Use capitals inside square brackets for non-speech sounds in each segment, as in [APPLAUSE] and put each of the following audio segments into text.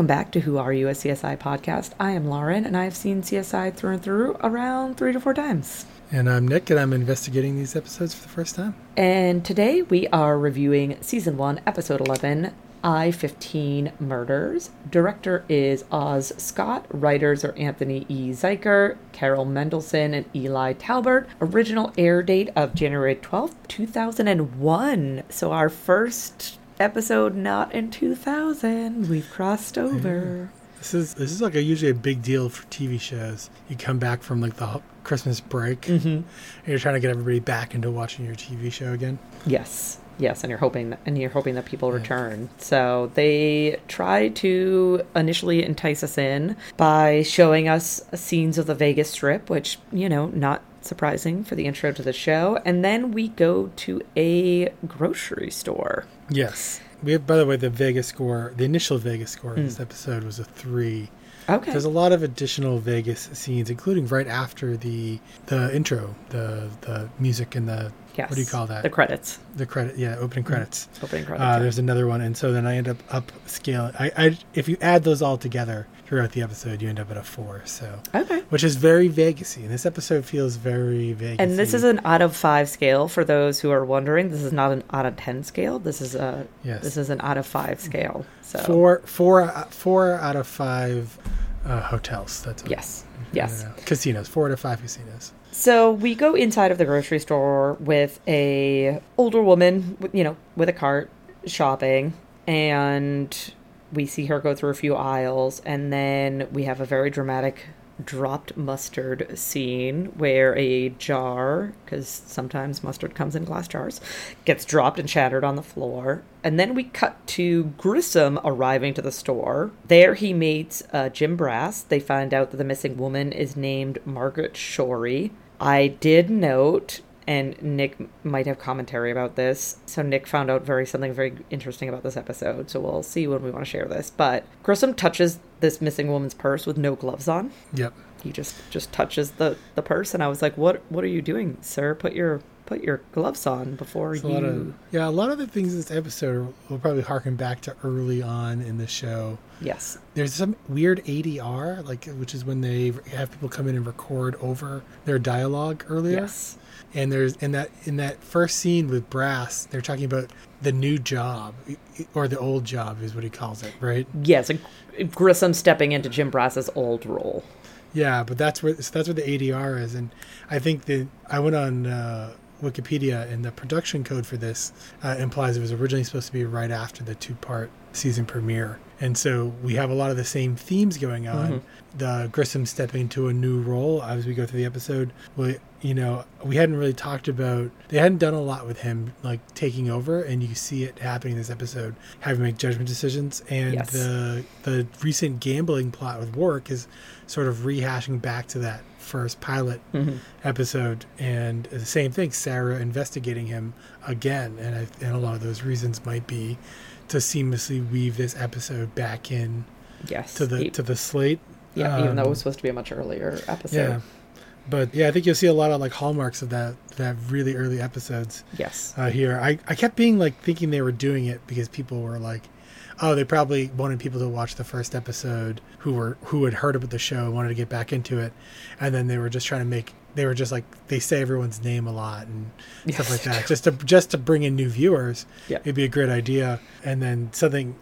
Welcome back to Who Are You, a CSI podcast. I am Lauren, and I have seen CSI through and through around three to four times. And I'm Nick, and I'm investigating these episodes for the first time. And today we are reviewing season one, episode 11, I 15 Murders. Director is Oz Scott. Writers are Anthony E. Zuiker, Carol Mendelsohn, and Eli Talbert. Original air date of January 12th, 2001. So our first episode not in 2000. We've crossed over. This is this is like a usually a big deal for TV shows. You come back from like the Christmas break, Mm-hmm. and you're trying to get everybody back into watching your TV show again. Yes. Yes, and you're hoping and you're hoping that people return. So they try to initially entice us in by showing us scenes of the Vegas Strip, which, you know, not surprising for the intro to the show, and then we go to a grocery store. Yes, we have. By the way, the Vegas score, the initial Vegas score Hmm. of this episode was a three. Okay. There's a lot of additional Vegas scenes, including right after the the intro, the the music and the yes. what do you call that? The credits. the credit, yeah, opening credits. Opening credits. Uh, yeah. there's another one, and so then I end up upscaling. I, I if you add those all together throughout the episode, you end up at a four. So, okay. which is very Vegasy, and this episode feels very Vegasy. And this is an out of five scale for those who are wondering. This is not an out of ten scale. This is a Yes. this is an out of five scale. So four, four, uh, four out of five uh, hotels. That's yes, yes. casinos. Four out of five casinos. So we go inside of the grocery store with a older woman, you know, with a cart shopping, and we see her go through a few aisles, and then we have a very dramatic dropped mustard scene where a jar, because sometimes mustard comes in glass jars, gets dropped and shattered on the floor. And then we cut to Grissom arriving to the store. There he meets uh, Jim Brass. They find out that the missing woman is named Margaret Shorey. I did note, and Nick might have commentary about this. So Nick found out very something very interesting about this episode. So we'll see when we want to share this. But Grissom touches this missing woman's purse with no gloves on. Yep. He just just touches the the purse, and I was like, "What what are you doing, sir? Put your put your gloves on before It's you." lot of yeah. A lot of the things in this episode will probably harken back to early on in the show. yes. There's some weird ADR, like which is when they have people come in and record over their dialogue earlier. Yes. And there's in that in that first scene with Brass, they're talking about the new job or the old job is what he calls it, right? Yes. Grissom stepping into Jim Brass's old role. Yeah, but that's where so that's where the ADR is, and I think that I went on uh, Wikipedia, and the production code for this uh, implies it was originally supposed to be right after the two-part season premiere, and so we have a lot of the same themes going on. The Grissom stepping into a new role as we go through the episode. We, you know, we hadn't really talked about they hadn't done a lot with him like taking over, and you see it happening in this episode, having to make judgment decisions, and Yes. the the recent gambling plot with Warrick is sort of rehashing back to that first pilot Mm-hmm. episode, and the same thing. Sara investigating him again, and I, and a lot of those reasons might be to seamlessly weave this episode back in Yes. to the E- to the slate. yeah, even though it Um, was supposed to be a much earlier episode. yeah. But yeah, I think you'll see a lot of like hallmarks of that that really early episodes Yes. uh, here. I, I kept being like thinking they were doing it because people were like, oh, they probably wanted people to watch the first episode who were who had heard about the show and wanted to get back into it, and then they were just trying to make they were just like they say everyone's name a lot and stuff like that [LAUGHS] just to just to bring in new viewers. Yeah. It'd be a great idea, and then something.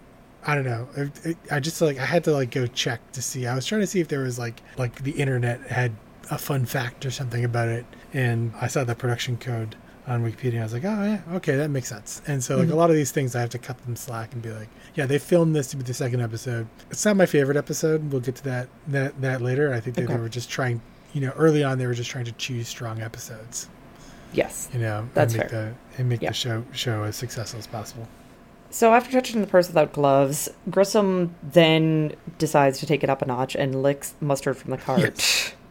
I don't know. It, it, I just like I had to like go check to see. I was trying to see if there was like like the internet had a fun fact or something about it, and I saw the production code on Wikipedia. And I was like, oh yeah, okay, that makes sense. And so like Mhm. a lot of these things, I have to cut them slack and be like, yeah, they filmed this to be the second episode. It's not my favorite episode. We'll get to that that that later. I think Okay. they were just trying, you know, early on they were just trying to choose strong episodes, Yes. you know, That's and make fair. the and make Yeah. the show show as successful as possible. So after touching the purse without gloves, Grissom then decides to take it up a notch and licks mustard from the cart. Yes. [LAUGHS]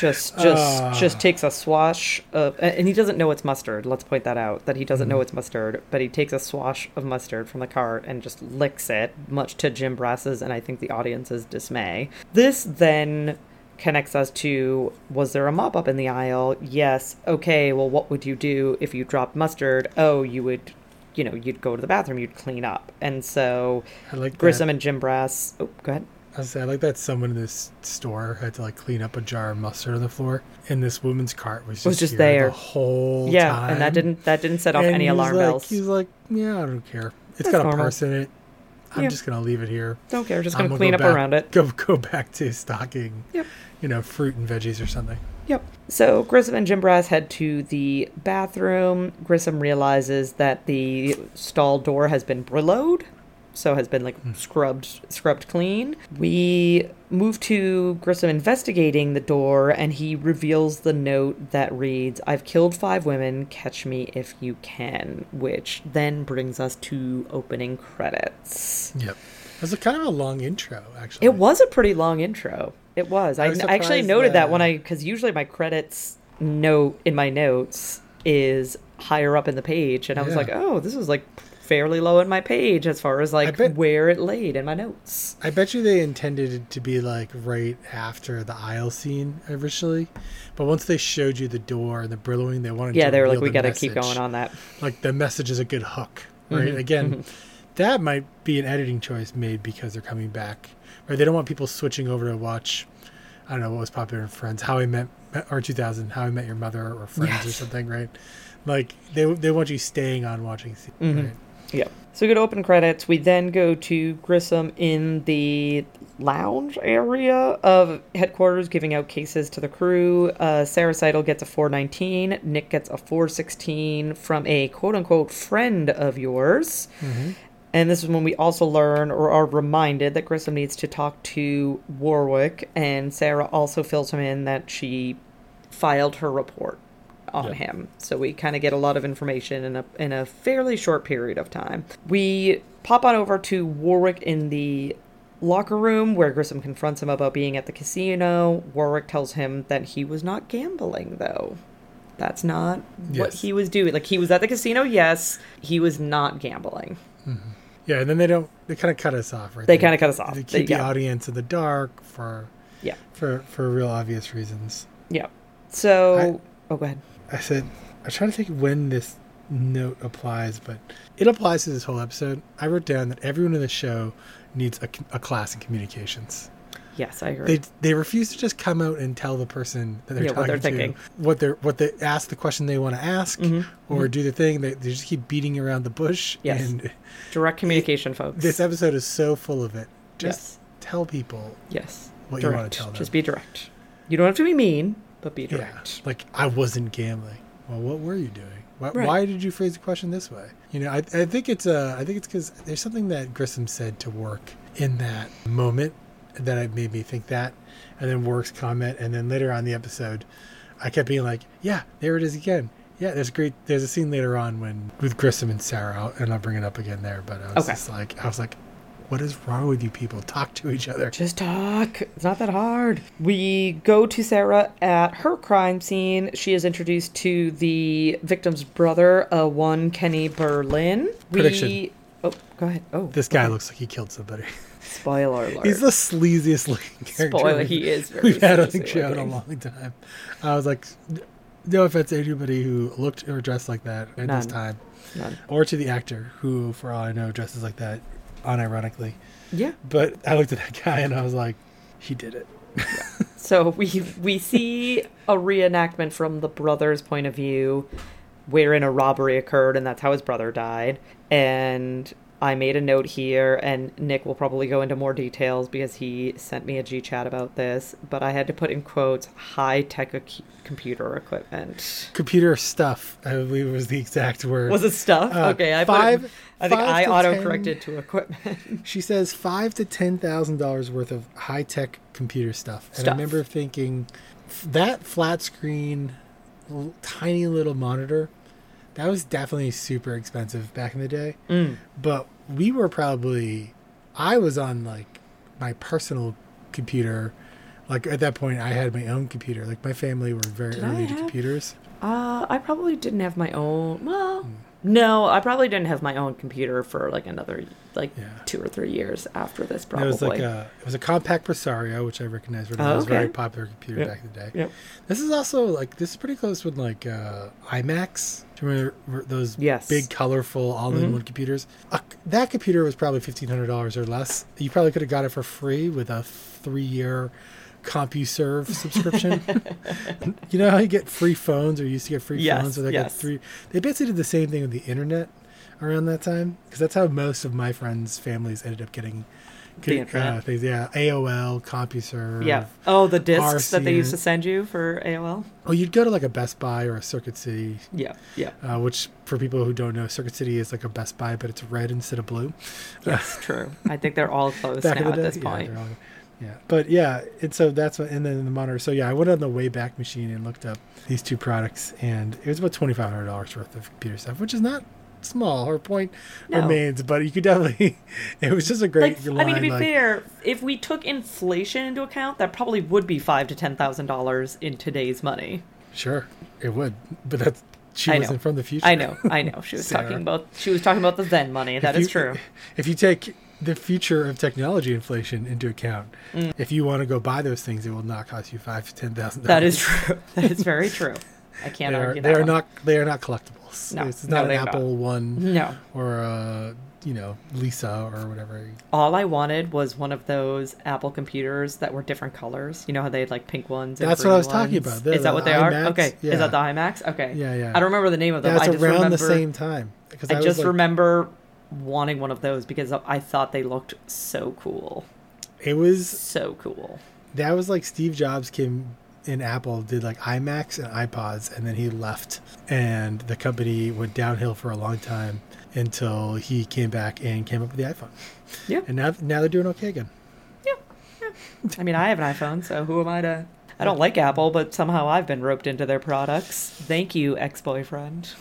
Just, just, Ah. just takes a swash of, and he doesn't know it's mustard. Let's point that out that he doesn't know Mhm. it's mustard, but he takes a swash of mustard from the cart and just licks it, much to Jim Brass's and I think the audience's dismay. This then connects us to was there a mop up in the aisle? Yes. Okay, well, what would you do if you dropped mustard? Oh, you would you know, you'd go to the bathroom, you'd clean up. And so I like Grissom that. and Jim Brass. Oh, go ahead. I, was, I like that someone in this store had to like clean up a jar of mustard on the floor, and this woman's cart was just, Was just here there. the whole Yeah, time. and that didn't that didn't set off And any alarm like- bells. He's like, yeah, I don't care. It's That's got a normal. purse in it. I'm Yeah. just gonna leave it here. Don't care. Just I'm gonna clean go up back- around it. [LAUGHS] Go go back to stocking. Yep. You know, fruit and veggies or something. Yep. So Grissom and Jim Brass head to the bathroom. Grissom realizes that the stall door has been Brilloed, so has been like hmm. scrubbed scrubbed clean. We move to Grissom investigating the door and he reveals the note that reads, I've killed five women, catch me if you can, which then brings us to opening credits. Yep. It was a kind of a long intro, actually. It was a pretty long intro. It was. I, I I actually noted that, that- when I because usually my credits note in my notes is higher up in the page, and I was like, oh, this is like fairly low in my page as far as like bet- where it laid in my notes. I bet you they intended it to be like right after the aisle scene originally, but once they showed you the door and the billowing, they wanted Yeah, to they were like, we got to keep going on that. Like the message is a good hook, right? Mhm, Again, that might be an editing choice made because they're coming back, right? They don't want people switching over to watch. I don't know what was popular in Friends, How I Met or 2000, How I Met Your Mother or Friends or something, right? Like they they want you staying on watching, Mhm. Yeah. So we go to open credits. We then go to Grissom in the lounge area of headquarters giving out cases to the crew. Uh, Sara Sidle gets a 419. Nick gets a 416 from a quote unquote friend of yours. Mhm. And this is when we also learn or are reminded that Grissom needs to talk to Warrick. And Sara also fills him in that she filed her report on Yeah. him. So we kind of get a lot of information in a in a fairly short period of time. We pop on over to Warrick in the locker room where Grissom confronts him about being at the casino. Warrick tells him that he was not gambling though. That's not what he was doing. Like he was at the casino, yes, he was not gambling. Mm-hmm. Yeah, and then they don't. They kind of cut us off, right? They kinda cut us off. They They- keep the yeah. audience in the dark for Yeah. for for real obvious reasons. Yeah. So, oh, go ahead. I said, I try to think when this note applies, but it applies to this whole episode. I wrote down that everyone in the show needs a, a class in communications. Yes, I agree. They they refuse to just come out and tell the person that they're Yeah, talking what they're to thinking. what they're what they ask the question they want to ask Mhm, or do the thing. They, they just keep beating around the bush. Yes. And Direct [LAUGHS] communication, folks. this episode is so full of it. Just Yes. tell people yes. what you direct. want to tell them. Just be direct. You don't have to be mean, but be Yeah, direct. like I wasn't gambling. Well, what were you doing? Why, Right. why did you phrase the question this way? You know, I, I think it's uh, I think it's because there's something that Grissom said to work in that moment that it made me think that, and then Warrick's comment, and then later on the episode, I kept being like, yeah, there it is again. Yeah, there's a great. There's a scene later on when with Grissom and Sara, and I'll bring it up again there. But I was Okay. just like, I was like, what is wrong with you people? Talk to each other. Just talk. It's not that hard. We go to Sara at her crime scene. She is introduced to the victim's brother, uh, one Kenny Berlin. We... Prediction. Oh, go ahead. Oh, This guy looks like he killed somebody. Spoiler alert. He's the sleaziest looking character. Spoiler, he is very [LAUGHS] We've had on the show in a long time. I was like, no offense to anybody who looked or dressed like that at None. this time, None. or to the actor who, for all I know, dresses like that, unironically. Yeah. But I looked at that guy and I was like, he did it. [LAUGHS] So we we see a reenactment from the brother's point of view, wherein a robbery occurred, and that's how his brother died. And I made a note here, and Nick will probably go into more details because he sent me a G chat about this. But I had to put in quotes high tech ac- computer equipment. Computer stuff, I believe was the exact word. Was it stuff? Uh, okay, I five- put. I think I auto corrected to equipment. She says five to ten thousand dollars worth of high tech computer stuff. And I remember thinking that flat screen, l- tiny little monitor, that was definitely super expensive back in the day. Mm. But we were probably, I was on like my personal computer. Like at that point, I had my own computer. Like my family were very Did early to computers. Uh, I probably didn't have my own. Well, No, I probably didn't have my own computer for like another like Yeah. two or three years after this. Probably. It was like a it was a Compaq Presario, which I recognize. It Oh, was a very popular computer Yep. back in the day. Yep. This is also like this is pretty close with like uh, iMacs. Do you remember those Yes. big, colorful, all-in-one computers? Uh, that computer was probably fifteen hundred dollars or less. You probably could have got it for free with a three-year CompuServe subscription. [LAUGHS] you know how you get free phones, or you used to get free Yes, phones, or they got yes. three. They basically did the same thing with the internet around that time, because that's how most of my friends' families ended up getting. The uh, internet. things, yeah, AOL, CompuServe. yeah. Oh, the discs that they used to send you for AOL. Oh, you'd go to like a Best Buy or a Circuit City, Yeah. Yeah. uh, which for people who don't know, Circuit City is like a Best Buy, but it's red instead of blue. Yes, true. I think they're all [LAUGHS] closed now at this yeah, point. all- yeah, but yeah, and so that's what, and then the monitor. So yeah, I went on the Wayback Machine and looked up these two products, and it was about twenty five hundred dollars worth of computer stuff, which is not small. Her point No. remains, but you could definitely. [LAUGHS] It was just a great. Like, I mean, to be like, fair, if we took inflation into account, that probably would be five to ten thousand dollars in today's money. Sure, it would, but that's she I wasn't know. from the future. I know, I know. She was [LAUGHS] Sara. talking about she was talking about the then money. That If is true. [LAUGHS] If you take the future of technology inflation into account, Mm. if you want to go buy those things, it will not cost you five to ten thousand. That is true. [LAUGHS] That is very [LAUGHS] true. I can't They are, argue they are not. They are not collectibles. No, it's no, not an they're not. Apple One No. or a you know Lisa or whatever. All I wanted was one of those Apple computers that were different colors. You know how they had like pink ones. And That's what I was talking ones? about. The- is that what they are? Okay. Yeah. Is that the iMacs? Okay. Yeah, yeah. I don't remember the name of them. It's I just around remember, the same time I, was just like, remember wanting one of those because I thought they looked so cool. it was So cool. that was like Steve Jobs came in Apple did like iMacs and iPods and then he left and the company went downhill for a long time until he came back and came up with the iPhone. Yeah. And now now they're doing okay again. Yeah. I mean, I have an iPhone, so who am I to? I don't like Apple, but somehow I've been roped into their products. Thank you, ex-boyfriend.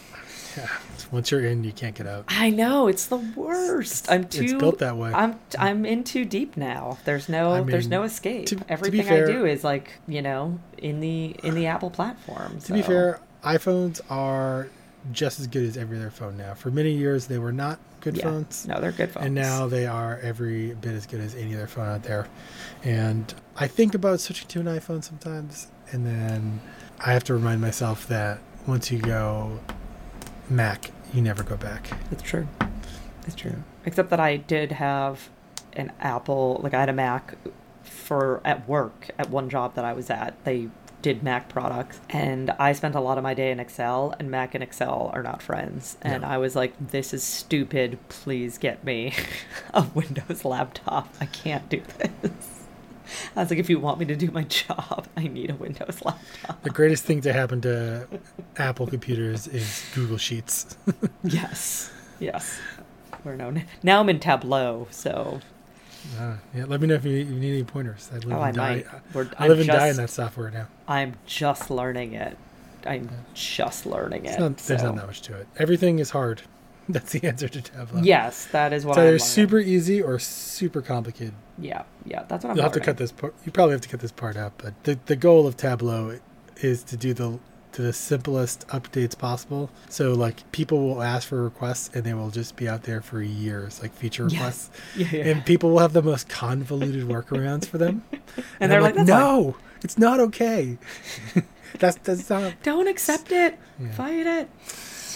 Yeah. Once you're in, you can't get out. I know it's the worst. I'm too. It's built that way. I'm I'm in too deep now. There's no I there's no escape. to- to Everything fair- I do is like you know in the in the Apple platform. To be fair, iPhones are just as good as every other phone now. For many years, they were not good yeah. phones. No, they're good phones. And now they are every bit as good as any other phone out there. And I think about switching to an iPhone sometimes, and then I have to remind myself that once you go Mac, you never go back. It's true. It's true. Except that I did have an Apple, like I had a Mac for at work at one job that I was at. They did Mac products, and I spent a lot of my day in Excel, and Mac and Excel are not friends. And No. I was like, "This is stupid. Please get me [LAUGHS] a Windows laptop. I can't do this." I was like, "If you want me to do my [LAUGHS] job, I need a Windows laptop." The greatest thing to happen to Apple computers is Google Sheets. [LAUGHS] yes, yes. We're known now. I'm in Tableau, so Uh, yeah, let me know if you, you need any pointers. I live Oh, and I die. might. I I'm live and just, die in that software now. I'm just learning it. I'm just learning it. Not, There's so- not that much to it. Everything is hard. [LAUGHS] That's the answer to Tableau. Yes, that is what I'm either super easy or super complicated. Yeah, yeah, that's what I'm You'll have to cut this part. You probably have to cut this part out. But the the goal of Tableau is to do the to the simplest updates possible. So like people will ask for requests and they will just be out there for years, like feature Yes. requests, [LAUGHS] Yeah, yeah. and people will have the most convoluted workarounds for them. [LAUGHS] And they're I'm like, "That's fine. no, it's not okay. [LAUGHS] that's that's not. Don't accept it. Yeah. Fight it.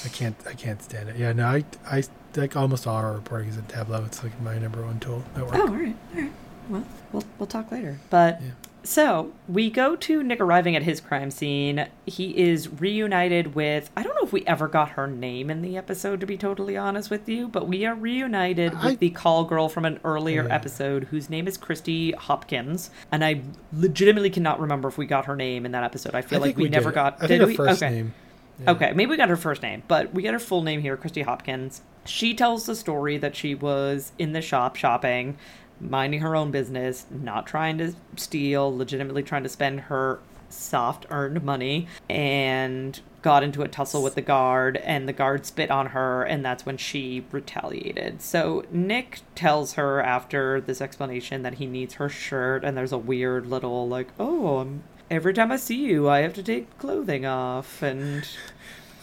I can't I can't stand it. Yeah, no, I I like almost all our reporting is in Tableau. It's like my number one tool at work. Oh, all right, all right. Well, we'll we'll talk later. But Yeah. so we go to Nick arriving at his crime scene. He is reunited with I don't know if we ever got her name in the episode to be totally honest with you, but we are reunited with the call girl from an earlier Yeah. episode whose name is Christy Hopkins, and I legitimately cannot remember if we got her name in that episode. I feel I like think we, never got. I did think her we? first okay. name. Yeah. Okay, maybe we got her first name, but we get her full name here, Christy Hopkins. She tells the story that she was in the shop shopping, minding her own business, not trying to steal, legitimately trying to spend her soft earned money, and got into a tussle with the guard, and the guard spit on her, and that's when she retaliated. So Nick tells her after this explanation that he needs her shirt, and there's a weird little, like, oh, I'm. Every time I see you, I have to take clothing off, and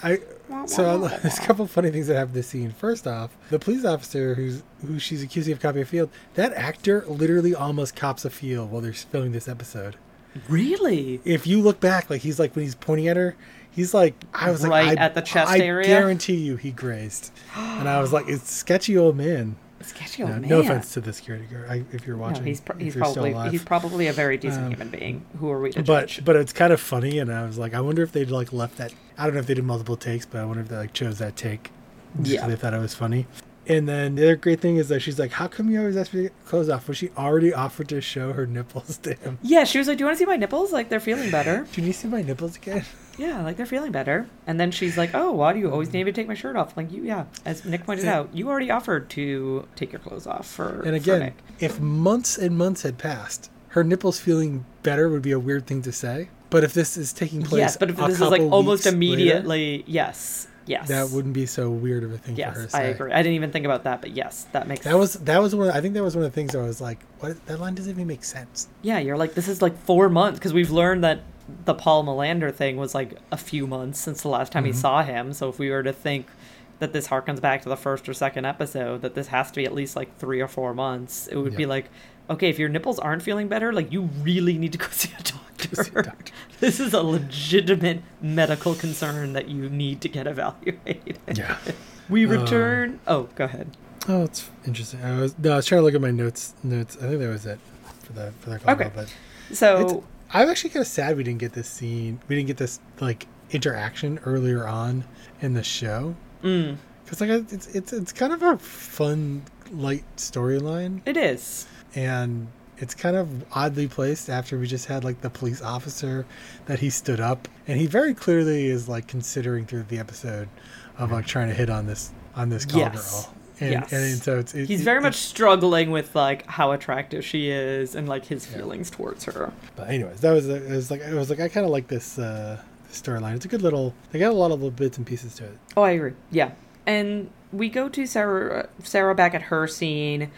I so [LAUGHS] there's a couple funny things that happen this scene. First off, the police officer who's who she's accusing of copying a field, that actor literally almost cops a field while they're filming this episode. Really? If you look back, like he's like when he's pointing at her, he's like I was Right like I, at the chest I area? I guarantee you he grazed, and I was like, it's sketchy old man. Sketchy No, man. no offense to the security guard, I, if you're No, watching. he's pro- if he's probably he's probably a very decent Um, human being. Who are we to but judge? but it's kind of funny, and I was like, I wonder if they'd like left that. I don't know if they did multiple takes, but I wonder if they like chose that take. Yeah. they thought it was funny. And then the other great thing is that she's like, "How come you always ask me to clothes off?" Well, she already offered to show her nipples to him. yeah, she was like, "Do you want to see my nipples? Like they're feeling better." Do you need to see my nipples again? [LAUGHS] Yeah, like they're feeling better. And then she's like, "Oh, why do you always need me to take my shirt off?" Like you, yeah. As Nick pointed Yeah. out, you already offered to take your clothes off for. And for again, Nick. if months and months had passed, her nipples feeling better would be a weird thing to say. But if this is taking place, yes, but if this is like almost weeks later, immediately, yes, yes, that wouldn't be so weird of a thing for her to Yes, say. I agree. I didn't even think about that, but yes, that makes. That was that was one. Of, I think that was one of the things I was like, "What? That line doesn't even make sense." Yeah, you're like this is like four months because we've learned that the Paul Millander thing was like a few months since the last time Mm-hmm. he saw him. So if we were to think that this harkens back to the first or second episode, that this has to be at least like three or four months, it would be like, okay, if your nipples aren't feeling better, like you really need to go [LAUGHS] see a doctor. see a doctor. [LAUGHS] this is a legitimate medical concern that you need to get evaluated. [LAUGHS] Yeah. We Uh, return. oh, go ahead. Oh, it's interesting. I was no, I was trying to look at my notes. Notes. I think that was it for the for the call. Okay. But So I'm actually kind of sad we didn't get this scene. We didn't get this like interaction earlier on in the show mm, because like it's it's it's kind of a fun light storyline it is. and it's kind of oddly placed after we just had like the police officer that he stood up and he very clearly is like considering through the episode of like trying to hit on this on this call Yes. girl and, Yes. and, so it's it, He's it- very much struggling with like how attractive she is and like his feelings towards her. But anyways, that was it was like it was like I kind of like this uh this storyline. It's a good little. They got a lot of little bits and pieces to it. Oh, I agree. Yeah. And we go to Sara Sara back at her scene.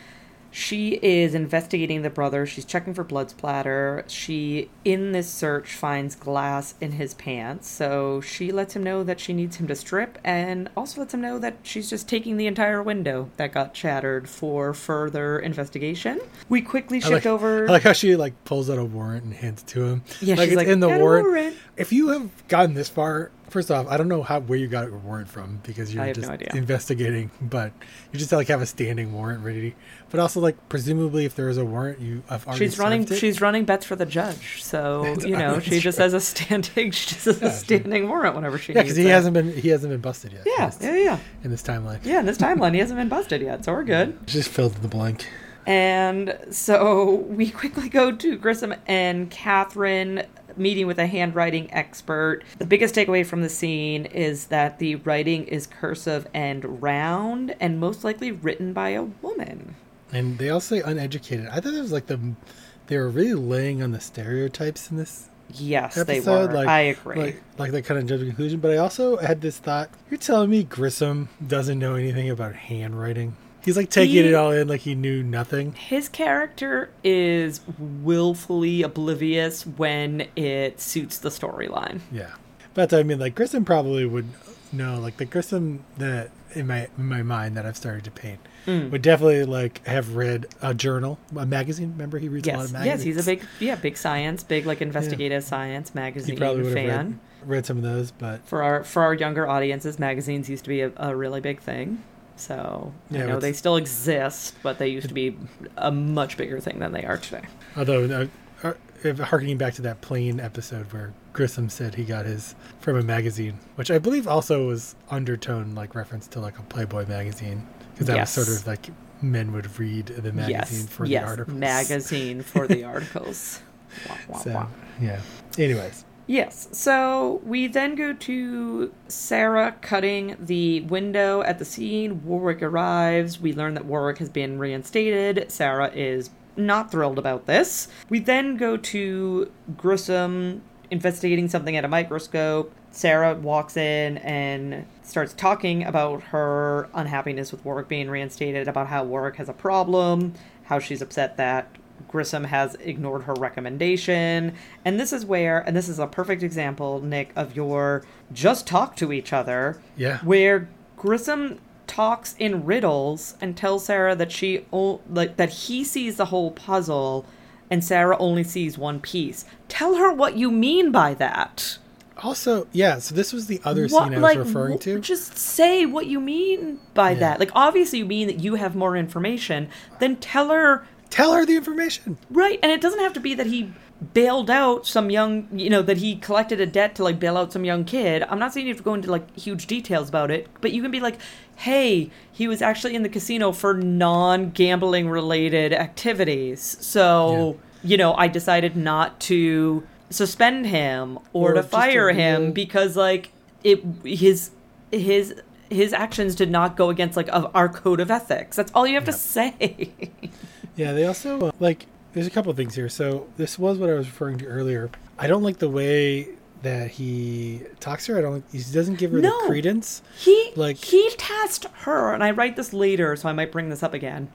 She is investigating the brother. She's checking for blood splatter. She, in this search, finds glass in his pants. So she lets him know that she needs him to strip and also lets him know that she's just taking the entire window that got shattered for further investigation. We quickly shift like, over. I like how she like pulls out a warrant and hands it to him. Yeah, like she's like, in the warrant. warrant." If you have gotten this far, first off, I don't know how where you got your warrant from because you're just no investigating, but you just like have a standing warrant ready. But also like presumably if there is a warrant, you have already She's running. it. She's running bets for the judge, so [LAUGHS] you know she just has a standing. She just has Yeah, a she- standing warrant whenever she yeah, because he it. hasn't been he hasn't been busted yet. Yeah, this- yeah, yeah, In this timeline, yeah. In this timeline, he hasn't been busted yet, so we're good. [LAUGHS] Just filled in the blank. And so we quickly go to Grissom and Catherine meeting with a handwriting expert. The biggest takeaway from the scene is that the writing is cursive and round, and most likely written by a woman. And they all say uneducated. I thought it was like the they were really laying on the stereotypes in this Yes, episode. they were. Like, I agree. Like, like they kind of judge the conclusion. But I also had this thought: You're telling me Grissom doesn't know anything about handwriting? He's like taking He- it all in like he knew nothing. His character is willfully oblivious when it suits the storyline. Yeah, but I mean, like Grissom probably would know. Like the Grissom that in my in my mind that I've started to paint Mm. would definitely like have read a journal, a magazine. Remember, he reads a lot Yes, of yes, magazines. he's a big, yeah, big science, big like investigative science He magazine probably would have fan. read, read some of those, but For our for our younger audiences, magazines used to be a, a really big thing. So Yeah, I know they still exist, but they used to be a much bigger thing than they are today. Although, uh, uh, harkening back to that plane episode where Grissom said he got his from a magazine, which I believe also was undertone like reference to like a Playboy magazine, because that Yes. was sort of like men would read the magazine yes, for yes, the articles. magazine for the articles. [LAUGHS] Wah, wah, So wah. yeah. Anyways, Yes. So we then go to Sara cutting the window at the scene. Warrick arrives. We learn that Warrick has been reinstated. Sara is not thrilled about this. We then go to Grissom investigating something at a microscope. Sara walks in and starts talking about her unhappiness with Warrick being reinstated, about how Warrick has a problem, how she's upset that Grissom has ignored her recommendation. And this is where, and this is a perfect example, Nick, of your just talk to each other. Yeah. Where Grissom talks in riddles and tells Sara that she o- like that he sees the whole puzzle and Sara only sees one piece. Tell her what you mean by that. Also, yeah. So this was the other What, scene I was like, referring to. Just say what you mean by Yeah. that. Like, obviously, you mean that you have more information. Then tell her Tell her the information. right. And it doesn't have to be that he bailed out some young, you know, that he collected a debt to like bail out some young kid. I'm not saying you have to go into like huge details about it, but you can be like, hey, he was actually in the casino for non-gambling related activities. So, you know, I decided not to suspend him or, Or to fire him real- because like it his his his actions did not go against like of our code of ethics. That's all you have to say. [LAUGHS] Yeah, they also uh, like. There's a couple of things here. So this was what I was referring to earlier. I don't like the way that he talks to her. I don't. Like, he doesn't give her No. the credence. He Like- he tasked her, and I write this later, so I might bring this up again.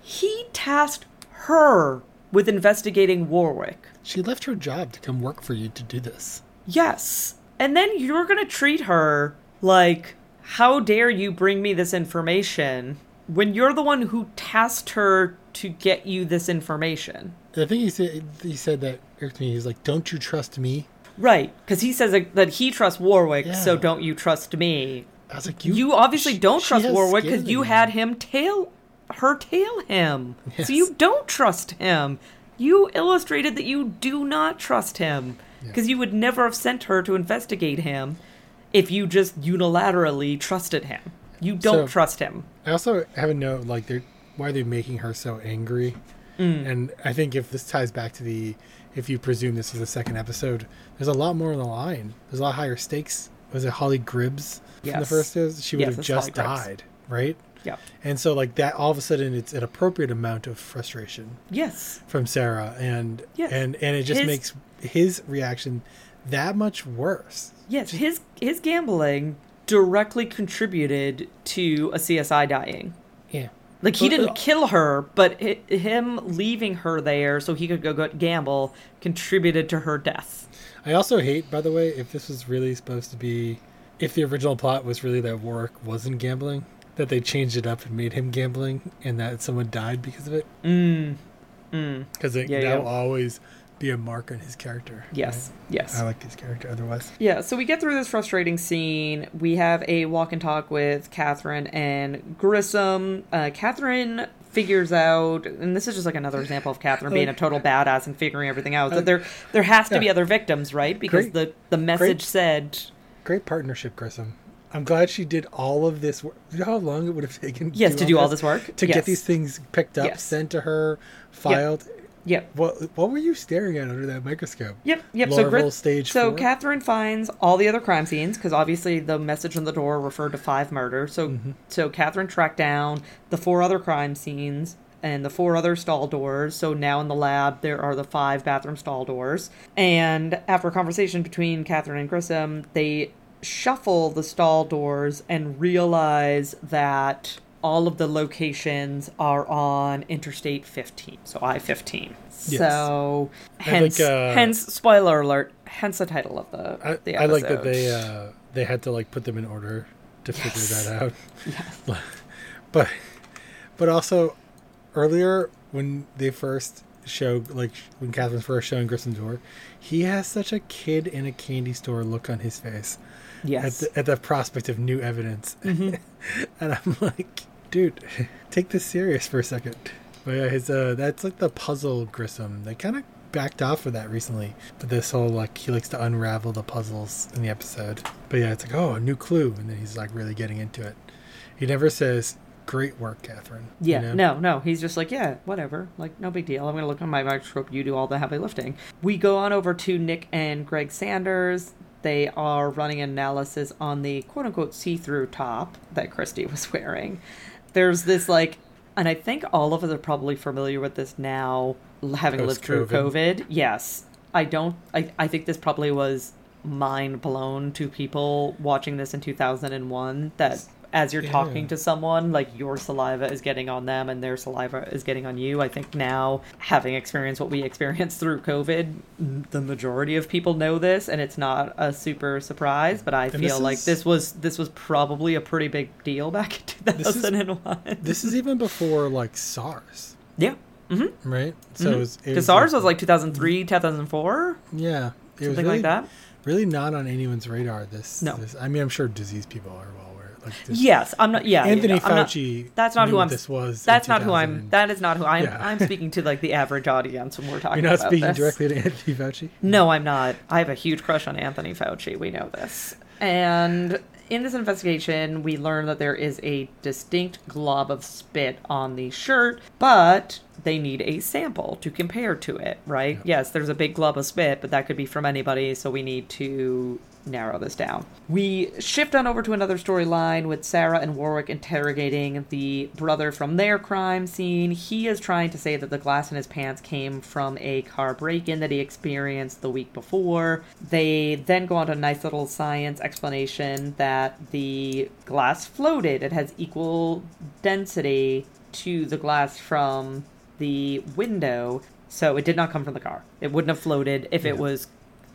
He tasked her with investigating Warrick. She left her job to come work for you to do this. Yes. And then you're going to treat her like, how dare you bring me this information when you're the one who tasked her to get you this information? I think he said he said that me. He's like, "Don't you trust me?" Right. Because he says that- he trusts Warrick, so don't you trust me? I was like, You, "You, obviously she- don't trust Warrick because you the had him tail her tail him. Yes. So you don't trust him. You illustrated that you do not trust him because you would never have sent her to investigate him if you just unilaterally trusted him. You don't So- trust him. I also have a note like they're why are they making her so angry? Mm. And I think if this ties back to the if you presume this is the second episode, there's a lot more on the line. There's a lot higher stakes. Was it Holly Gribbs from the first? is? She would Yes, have just died, right? Yeah. And so like that, all of a sudden, it's an appropriate amount of frustration Yes. from Sara, and Yes. and and it just His- makes his reaction that much worse. Yes. His his gambling directly contributed to a CSI dying. Yeah. Like he didn't uh, kill her, but hi him leaving her there so he could go, go gamble contributed to her death. I also hate, by the way, if this was really supposed to be, if the original plot was really that Warrick wasn't gambling, that they changed it up and made him gambling, and that someone died because of it. Mm. Mm. Because Yeah, that yeah. will always be a mark on his character. Yes. Yes. I like his character otherwise. Yeah, so we get through this frustrating scene. We have a walk and talk with Catherine and Grissom. Uh, Catherine figures out, and this is just like another example of Catherine being a [LAUGHS] total badass and figuring everything out. That there, there has to be other victims, right? Because Great. the the message said, Great partnership, Grissom. I'm glad she did all of this work. You know how long it would have taken yes, to do all this work To Yes. get these things picked up, Yes. sent to her, filed. Yep. What, what were you staring at under that microscope? Yep, yep. so Larval Grit- stage So four? Catherine finds all the other crime scenes because obviously the message on the door referred to five murders. So Mm-hmm. so Catherine tracked down the four other crime scenes and the four other stall doors. So now in the lab there are the five bathroom stall doors. And after a conversation between Catherine and Grissom, they shuffle the stall doors and realize that all of the locations are on Interstate 15, so I 15. Yes. So, hence, think, uh, hence, spoiler alert, hence the title of the, I, the I like that they uh, they had to like put them in order to Yes. figure that out. [LAUGHS] Yes. But but also earlier when they first show like when Catherine's first showing door, he has such a kid in a candy store look on his face Yes. at the, at the prospect of new evidence, Mhm. [LAUGHS] and I'm like, dude, [LAUGHS] take this serious for a second. But yeah, his uh, that's like the puzzle Grissom. They kind of backed off of that recently, but this whole like he likes to unravel the puzzles in the episode. But yeah, it's like oh, a new clue, and then he's like really getting into it. He never says, "Great work, Catherine." you Yeah, know? no, no. He's just like, yeah, whatever. Like, no big deal. I'm going to look on my microscope. You do all the heavy lifting. We go on over to Nick and Greg Sanders. They are running analysis on the quote unquote see through top that Christy [LAUGHS] was wearing. There's this, like, and I think all of us are probably familiar with this now, having lived through. COVID. Yes. I don't, I, I think this probably was mind blown to people watching this in 2001 that as you're Yeah. talking to someone, like your saliva is getting on them and their saliva is getting on you. I think now, having experienced what we [LAUGHS] experienced through COVID, the majority of people know this, and it's not a super surprise. But I And feel this like is- this was this was probably a pretty big deal back in [LAUGHS] This is- 2001. This is even before like SARS, yeah. Mm-hmm. right? So it was, it Because SARS was like 2003, 2004, yeah, it was something really, like that. Really not on anyone's radar. This, No. this I mean, I'm sure disease people are well. Like this, Yes, I'm not. Yeah, Anthony yeah, I'm not- Fauci. that's not who I'm. This was. That's not who I'm. That is not who I'm. Yeah. I'm speaking to like the average audience when we're talking. You're not about speaking this. directly to Anthony Fauci. No, I'm not. I have a huge crush on Anthony Fauci. We know this. And in this investigation, we learn that there is a distinct glob of spit on the shirt, but they need a sample to compare to it, right? Yes, there's a big glob of spit, but that could be from anybody, so we need to narrow this down. We shift on over to another storyline with Sara and Warrick interrogating the brother from their crime scene. He is trying to say that the glass in his pants came from a car break in that he experienced the week before. They then go on to a nice little science explanation that the glass floated. It has equal density to the glass from the window, so it did not come from the car. It wouldn't have floated if it was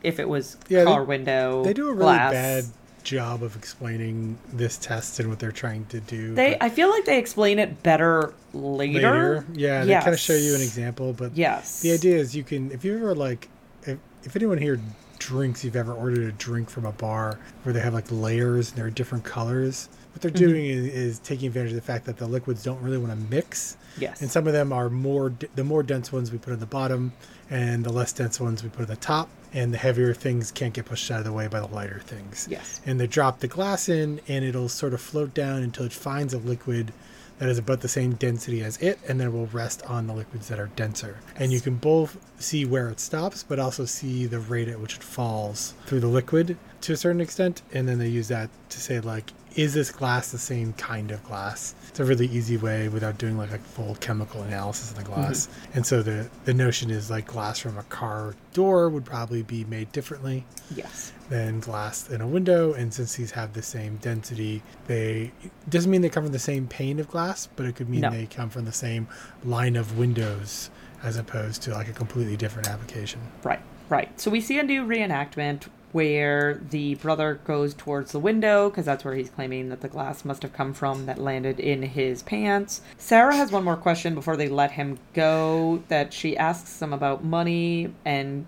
if it was Yeah, they- car window. They do a really glass. bad job of explaining this test and what they're trying to do. They, I feel like they explain it better later. later, yeah, they kind of show you an example. But Yes. the idea is you can, if you ever like, if, if anyone here drinks, you've ever ordered a drink from a bar where they have like layers and they're different colors. What they're Mm-hmm. doing is, is taking advantage of the fact that the liquids don't really want to mix. Yes. And some of them are more the more dense ones we put at the bottom, and the less dense ones we put at the top. And the heavier things can't get pushed out of the way by the lighter things. Yes. And they drop the glass in, and it'll sort of float down until it finds a liquid that is about the same density as it, and then it will rest on the liquids that are denser. And you can both see where it stops, but also see the rate at which it falls through the liquid to a certain extent. And then they use that to say, like, is this glass the same kind of glass? It's a really easy way without doing like a full chemical analysis of the mm-hmm. glass. And so the the notion is like glass from a car door would probably be made differently yes. than glass in a window and since these have the same density they doesn't mean they come from the same pane of glass but it could mean No. they come from the same line of windows as opposed to like a completely different application Right. Right. So we see a new reenactment where the brother goes towards the window because that's where he's claiming that the glass must have come from that landed in his pants. Sara has one more question before they let him go that she asks him about money and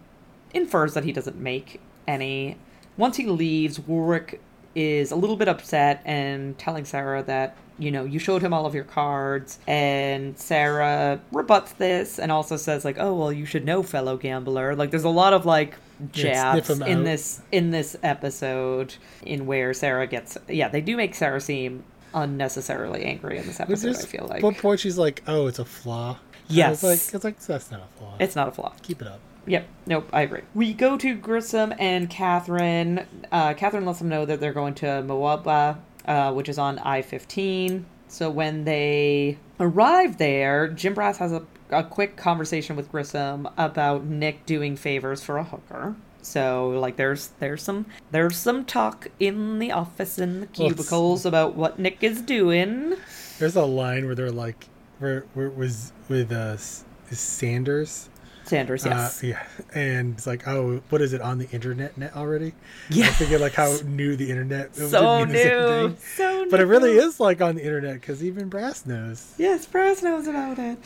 infers that he doesn't make any. Once he leaves, Warrick is a little bit upset and telling Sarah that, you know, you showed him all of your cards. And Sara rebuts this and also says, like, oh, well, you should know, fellow gambler. Like, there's a lot of, like, jabs in out. this in this episode in where Sara gets yeah they do make Sara seem unnecessarily angry in this There's episode I this feel like one point she's like oh it's a flaw Yes. I was like it's like that's not a flaw it's not a flaw keep it up Yep. Nope. I agree. We go to Grissom and Catherine. Uh, Catherine lets them know that they're going to Moapa, uh, which is on I 15. So when they arrive there, Jim Brass has a, a quick conversation with Grissom about Nick doing favors for a hooker. So like there's there's some there's some talk in the office in the Well, cubicles about what Nick is doing. there's a line where they're like where where was with uh Sanders Sanders, yes. Uh, yeah, and it's like, oh, what is it on the internet net already? Yeah. I'm thinking like how new the internet. so new. So But it really is like on the internet because even Brass knows. Yes, Brass knows about it.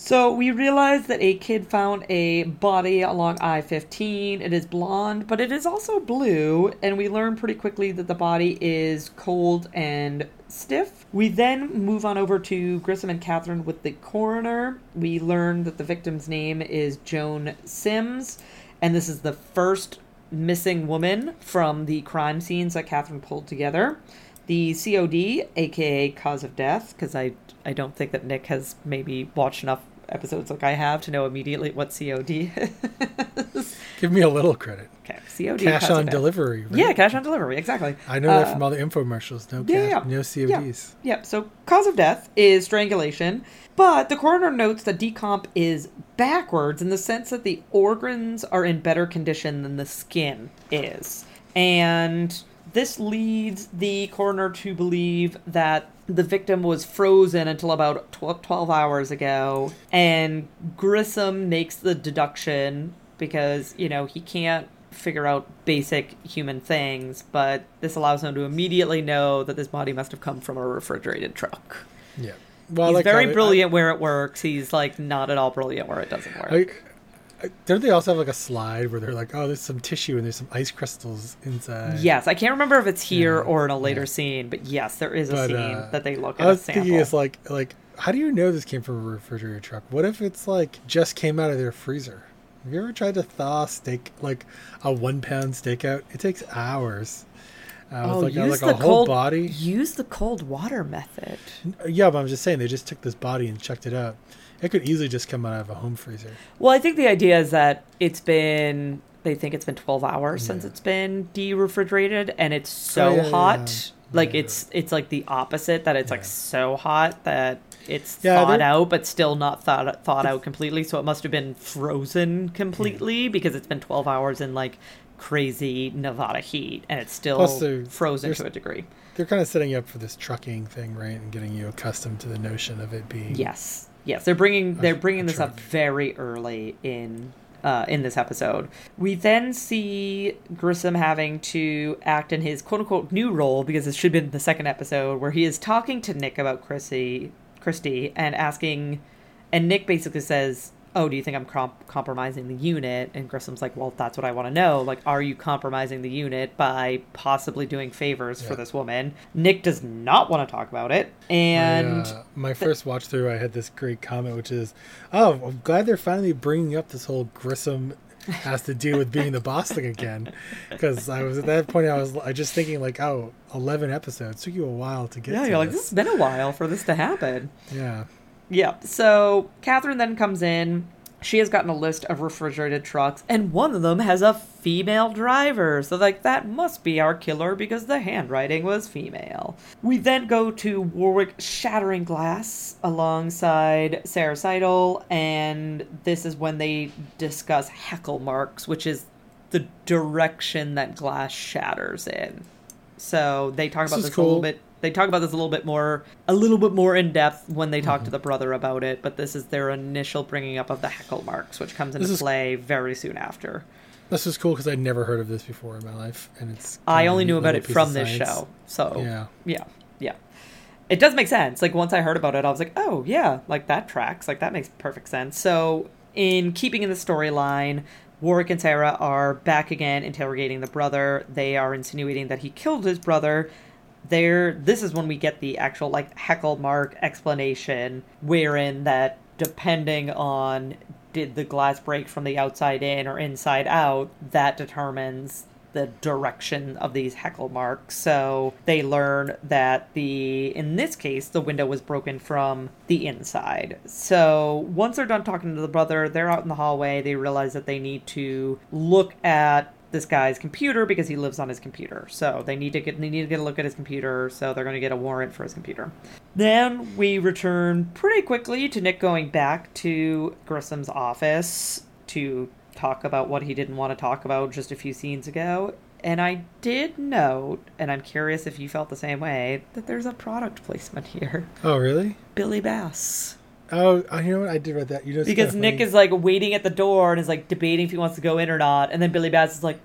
So we realize that a kid found a body along I 15. It is blonde, but it is also blue, and we learn pretty quickly that the body is cold and stiff. We then move on over to Grissom and Catherine with the coroner. We learn that the victim's name is Joan Sims, and this is the first missing woman from the crime scenes that Catherine pulled together. The COD, aka cause of death, because I I don't think that Nick has maybe watched enough episodes like I have to know immediately what COD [LAUGHS] is. Give me a little credit. okay, COD. Cash on delivery. right? Yeah, cash on delivery, exactly. I know that Uh, from all the infomercials. No yeah, cash, yeah, no. CODs. Yep. So cause of death is strangulation, but the coroner notes that decomp is backwards in the sense that the organs are in better condition than the skin is, and this leads the coroner to believe that the victim was frozen until about 12, 12 hours ago, and Grissom makes the deduction because, you know, he can't figure out basic human things, but this allows him to immediately know that this body must have come from a refrigerated truck. Yeah. Well, He's like very brilliant where it works. He's like not at all brilliant where it doesn't work. I, I, don't they also have like a slide where they're like, oh, there's some tissue and there's some ice crystals inside? yes, I can't remember if it's here Yeah, or in a later yeah. scene, but yes, there is a But, scene uh, that they look I at a was sample. thinking it's like like how do you know this came from a refrigerator truck? What if it's like just came out of their freezer? Have you ever tried to thaw steak like a one pound steak out? It takes hours. Uh, oh, like, use like the a whole cold body. Use the cold water method. Yeah, but I'm just saying they just took this body and checked it out. It could easily just come out of a home freezer. Well, I think the idea is that it's been they think it's been 12 hours since it's been de-refrigerated and it's oh, so Oh, yeah, yeah, hot. yeah. Like Yeah. it's it's like the opposite that it's like so hot that it's Yeah, thawed out but still not thawed thawed out completely, so it must have been frozen completely because it's been 12 hours in like crazy Nevada heat and it's still they're- frozen there's- to a degree. They're kind of setting you up for this trucking thing, right, and getting you accustomed to the notion of it being. Yes, yes, they're bringing they're bringing this up very early in uh, in this episode. We then see Grissom having to act in his quote unquote new role because this should have been the second episode where he is talking to Nick about Chrissy, Christy and asking, and Nick basically says. Oh, do you think I'm comp- compromising the unit? And Grissom's like, well, that's what I want to know. Like, are you compromising the unit by possibly doing favors for this woman? Nick does not want to talk about it. And my, uh, my first watch through, I had this great comment, which is, "Oh, I'm glad they're finally bringing up this whole Grissom has to do with being the boss thing again." [LAUGHS] Because I was at that point, I was I just thinking like, "Oh, 11 episodes took you a while to get." Yeah, to you're like, this. this has been a while for this to happen. Yeah, Yeah. So Catherine then comes in. She has gotten a list of refrigerated trucks, and one of them has a female driver. So, like, that must be our killer because the handwriting was female. We then go to Warrick shattering glass alongside Sara Sidle, and this is when they discuss hackle marks, which is the direction that glass shatters in. So they talk This about is this a little bit. They talk about this a little bit more, a little bit more in depth when they Mm-hmm. talk to the brother about it. But this is their initial bringing up of the hackle marks, which comes into is- play very soon after. this is cool because I'd never heard of this before in my life, and it's. I only knew about it from this science. show, so Yeah. yeah, yeah. It does make sense. Like once I heard about it, I was like, oh yeah, like that tracks. Like that makes perfect sense. So in keeping in the storyline, Warrick and Sara are back again interrogating the brother. They are insinuating that he killed his brother. There, this is when we get the actual like hackle mark explanation, wherein that depending on did the glass break from the outside in or inside out, that determines the direction of these hackle marks. So they learn that the, in this case, the window was broken from the inside. So once they're done talking to the brother, they're out in the hallway. They realize that they need to look at this guy's computer because he lives on his computer. So they need to get they need to get a look at his computer. So they're going to get a warrant for his computer. Then we return pretty quickly to Nick going back to Grissom's office to talk about what he didn't want to talk about just a few scenes ago. And I did note, and I'm curious if you felt the same way, that there's a product placement here. Oh, really? Billy Bass. Oh, uh, you know what? I did read that. You know, Because Nick is like waiting at the door and is like debating if he wants to go in or not, and then Billy Bass is like,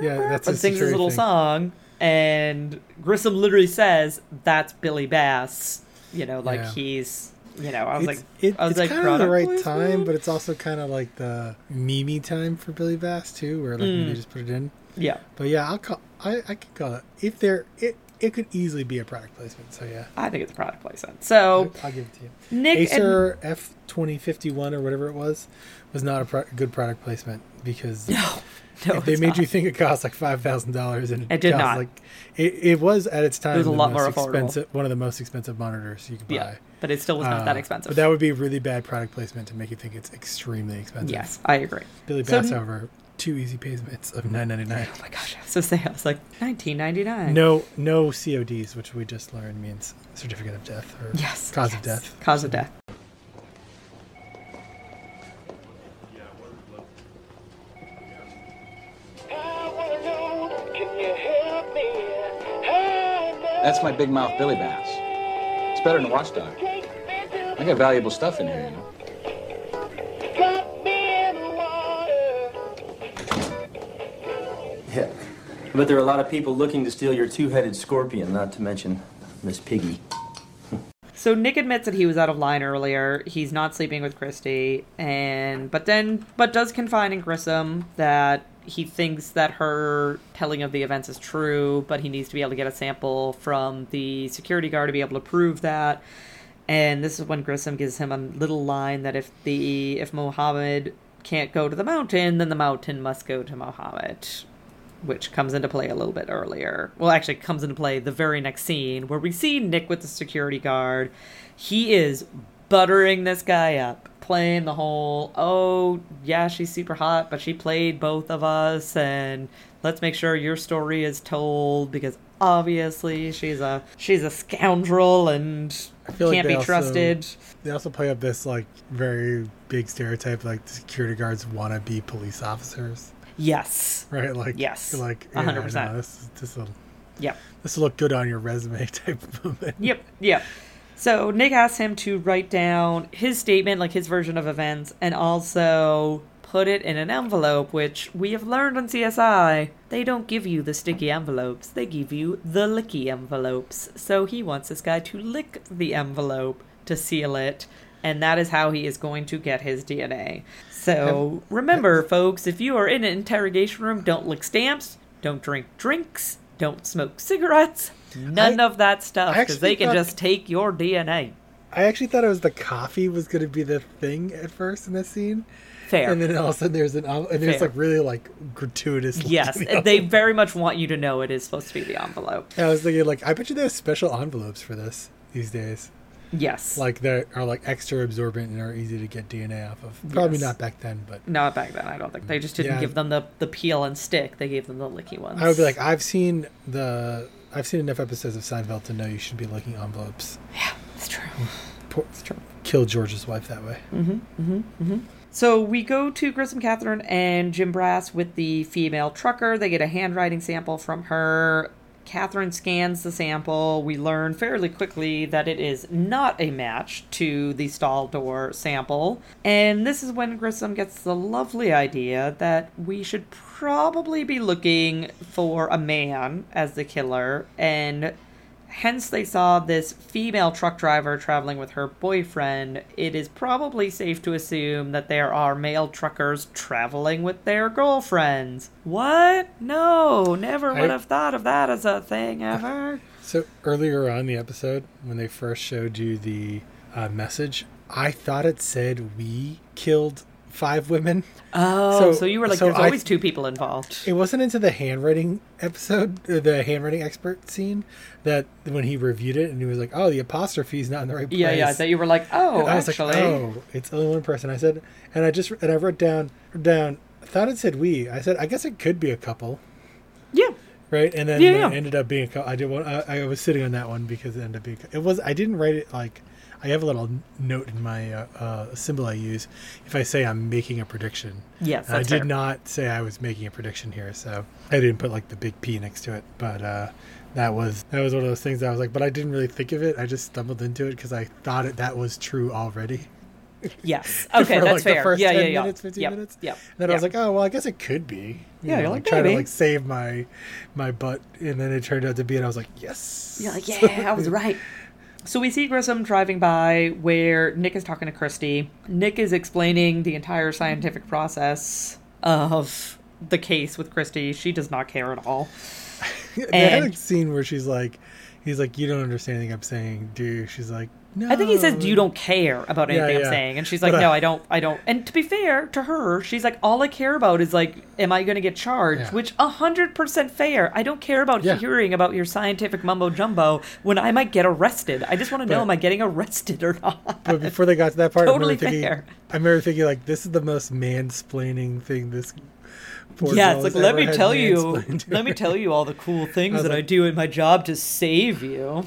Yeah, that's and sings his little thing. song, and Grissom literally says, "That's Billy Bass." You know, like Yeah. he's, you know, I was It's, like, it, I was it's like, kind of the right time, but it's also kind of like the Mimi time for Billy Bass too, where like Mm. they just put it in. yeah, But yeah, I'll call. I I could call it if there. It it could easily be a product placement. So yeah, I think it's a product placement. So I'll, I'll give it to you. Nick and Acer F twenty fifty one or whatever it was was not a pro- good product placement because [LAUGHS] no, no, they made not. you think it cost like five thousand dollars and It did not. Like it, it was at its time It was a lot more affordable. expensive, one of the most expensive monitors you could buy. yeah, but it still was not that Uh, expensive. But that would be really bad product placement to make you think it's extremely expensive. yes, I agree. Billy So- Bass, however, two easy payments of nine ninety nine. Oh my gosh, I was so say I was like nineteen ninety nine. No, no CODs, which we just learned means certificate of death or Yes. cause yes. of death. Cause of death. I wanna know, can you help me? That's my big mouth Billy Bass. It's better than a watchdog. I got valuable stuff in here, you know. But there are a lot of people looking to steal your two-headed scorpion, not to mention Miss Piggy. So Nick admits that he was out of line earlier. He's not sleeping with Christy, and but then but does confide in Grissom that he thinks that her telling of the events is true, but he needs to be able to get a sample from the security guard to be able to prove that. And this is when Grissom gives him a little line that if the if Mohammed can't go to the mountain, then the mountain must go to Mohammed which comes into play a little bit earlier. Well, actually, comes into play the very next scene where we see Nick with the security guard. He is buttering this guy up, playing the whole, oh, yeah, she's super hot, but she played both of us, and let's make sure your story is told because obviously she's a she's a scoundrel and feel like can't they be also- trusted. They also play up this like very big stereotype, like the security guards want to be police officers, Yes. right? Like Yes, like One hundred percent. This this will Yep. this will look good on your resume [LAUGHS] type of moment. Yep, yep. So Nick asks him to write down his statement, like his version of events, and also put it in an envelope, which we have learned on CSI. They don't give you the sticky envelopes, they give you the licky envelopes. So he wants this guy to lick the envelope to seal it, and that is how he is going to get his DNA. So remember, folks, if you are in an interrogation room, don't lick stamps, don't drink drinks, don't smoke cigarettes, none I- of that stuff, because they can thought- just take your DNA. I actually thought it was the coffee was going to be the thing at first in this scene, Fair. and then all of a sudden there's an and there's Fair. like really like gratuitous. yes, looking they very much want you to know it is supposed to be the envelope. I was thinking like I bet you they have special envelopes for this these days. Yes. Like they are like extra absorbent and are easy to get DNA off of. Probably Yes. not back then, but Not back then, I don't think. They just didn't Yeah. give them the, the peel and stick. They gave them the licky ones. I would be like, I've seen the, I've seen enough episodes of Seinfeld to know you should be licking envelopes. yeah, it's true. Poor, It's true. kill George's wife that way. Mm-hmm, mm-hmm, mm-hmm. So we go to Grissom Catherine and Jim Brass with the female trucker. They get a handwriting sample from her. Catherine scans the sample. We learn fairly quickly that it is not a match to the stall door sample. And this is when Grissom gets the lovely idea that we should probably be looking for a man as the killer. And hence they saw this female truck driver traveling with her boyfriend, it is probably safe to assume that there are male truckers traveling with their girlfriends. What? No, never I- would have thought of that as a thing [LAUGHS] ever. So earlier on in the episode, when they first showed you the uh, message, I thought it said we killed five women. Oh, So- so, you were like, so there's I- always two people involved. It wasn't into the handwriting episode, uh, the handwriting expert scene, that when he reviewed it and he was like, "Oh, the apostrophe's not in the right place." Yeah, yeah, that you were like, oh, And I was actually. like, "Oh, it's only one person." I said, and I just and I wrote down down. I thought it said we. I said, I guess it could be a couple, Yeah. right? And then Yeah, yeah. it ended up being a couple, I did one. I, I was sitting on that one because it ended up being. It was. I didn't write it like. I have a little note in my uh, uh, symbol I use if I say I'm making a prediction. Yes, I did fair. not say I was making a prediction here, so I didn't put like the big P next to it. But uh, that was that was one of those things that I was like, but I didn't really think of it. I just stumbled into it because I thought it that was true already. Yes. [LAUGHS] Okay, For, that's like, the fair. first yeah, 10 yeah, yeah. minutes, 15 yep. minutes. Yep. And then I was like, oh well, I guess it could be. You Yeah, know, you're like, trying to like save my my butt, and then it turned out to be, and I was like, yes. You're like, [LAUGHS] yeah, I was right. So we see Grissom driving by where Nick is talking to Christy. Nick is explaining the entire scientific process of the case with Christy. She does not care at all. [LAUGHS] they had a scene where she's like, he's like, you don't understand anything I'm saying, do you? She's like, no. I think he says you don't care about anything yeah. I'm saying, and she's like, But, uh, no, I don't, I don't. And to be fair to her, she's like, all I care about is like, am I going to get charged? Yeah. Which a hundred percent fair. I don't care about Yeah. hearing about your scientific mumbo jumbo when I might get arrested. I just want to know, am I getting arrested or not? But before they got to that part, Totally I remember thinking, fair. I remember thinking like, this is the most mansplaining thing this. yeah, it's like let me tell you, let me tell you all the cool things that I do in my job to save you.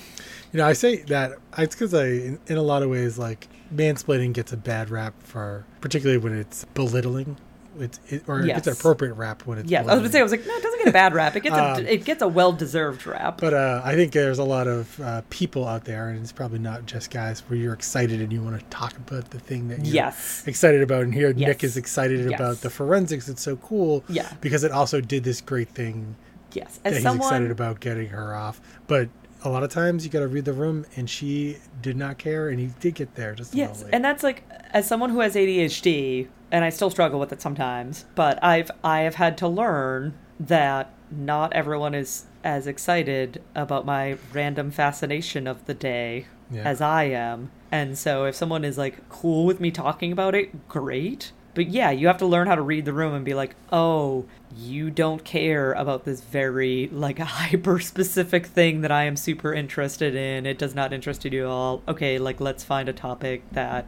You know, I say that it's because I, in, in a lot of ways, like mansplaining gets a bad rap for, particularly when it's belittling it's it, or it gets an appropriate rap when it's. Yeah, I was gonna say I was like, no, it doesn't get a bad rap. It gets a Um, it gets a well deserved rap. But uh, I think there's a lot of uh, people out there, and it's probably not just guys, where you're excited and you want to talk about the thing that you're Yes. excited about. And here, Yes. Nick is excited Yes. about the forensics. It's so cool. Yeah. Because it also did this great thing yes, that as he's excited about getting her off. But a lot of times you got to read the room, and she did not care, and he did get there just Yes, and that's like as someone who has ADHD, and I still struggle with it sometimes. But I've I have had to learn that not everyone is as excited about my random fascination of the day Yeah. as I am, and so if someone is like cool with me talking about it, great. But yeah, you have to learn how to read the room and be like, oh, you don't care about this very like [LAUGHS] hyper specific thing that I am super interested in. It does not interest you at all. Okay, like let's find a topic that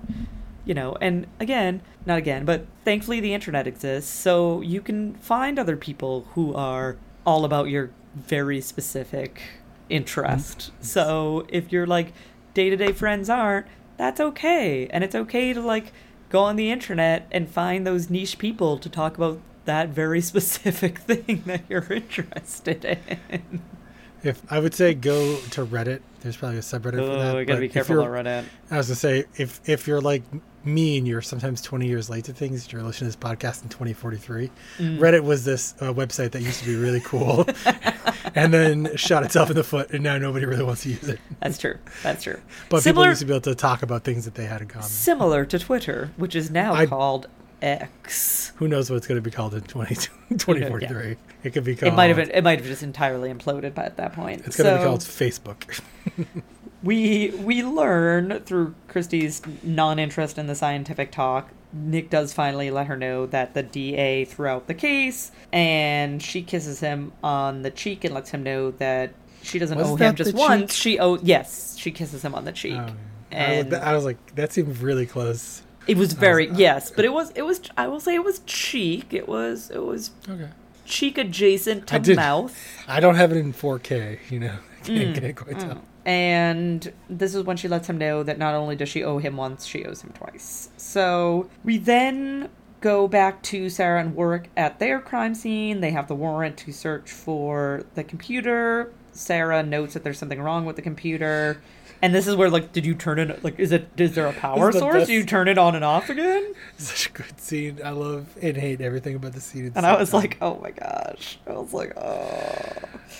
you know, and again, not again, but thankfully the internet exists, so you can find other people who are all about your very specific interest. Mm-hmm. So if you're like day to day friends aren't, that's okay. And it's okay to like go on the internet and find those niche people to talk about that very [LAUGHS] specific thing that you're interested in. if I would say go to Reddit, there's probably a subreddit for that. Oh, gotta but be careful you're- Reddit. I was gonna say if if you're like me and you're sometimes 20 years late to things, you're listening to this podcast in 2043. Mm. Reddit was this uh, website that used to be really cool, [LAUGHS] and then shot itself in the foot, and now nobody really wants to use it. That's true. That's true. [LAUGHS] But similar, people used to be able to talk about things that they had in common. similar to Twitter, which is now I- called X. Who knows what it's going to be called in 20, 2043? [LAUGHS] It could be called. It might have been. It might have just entirely imploded by at that point. It's going to So, be called Facebook. We we learn through Christie's non-interest in the scientific talk. Nick does finally let her know that the DA threw out the case, and she kisses him on the cheek and lets him know that she doesn't Was owe him just once. cheek? She owes yes, she kisses him on the cheek, I, and was, I was like, that seemed really close. it was very was- yes, but it was it was I will say it was cheek. It was it was Okay. cheek adjacent I to did- mouth. I don't have it in 4K, you know. [LAUGHS] I Mm, can't, can't quite tell. And this is when she lets him know that not only does she owe him once, she owes him twice. So we then go back to Sara and Warrick at their crime scene. They have the warrant to search for the computer. Sara notes that there's something wrong with the computer. And this is where, like, did you turn it? Like, is it? Is there a power the source? best- Do you turn it on and off again? [LAUGHS] Such a good scene. I love and hate everything about the scene. And I was like, oh my gosh. I was like, oh.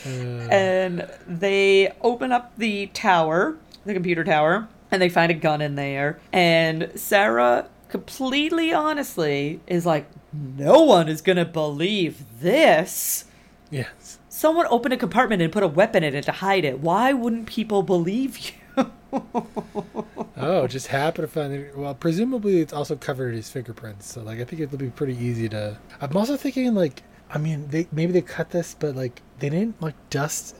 Uh, and they open up the tower, the computer tower, and they find a gun in there. And Sara, completely honestly, is like, no one is gonna believe this. yes. Someone opened a compartment and put a weapon in it to hide it. Why wouldn't people believe you? Oh, just happen to find it. Well, presumably it's also covered in his fingerprints. So, like, I think it'll be pretty easy to. I'm also thinking, like, I mean, they maybe they cut this, but like, they didn't like dust.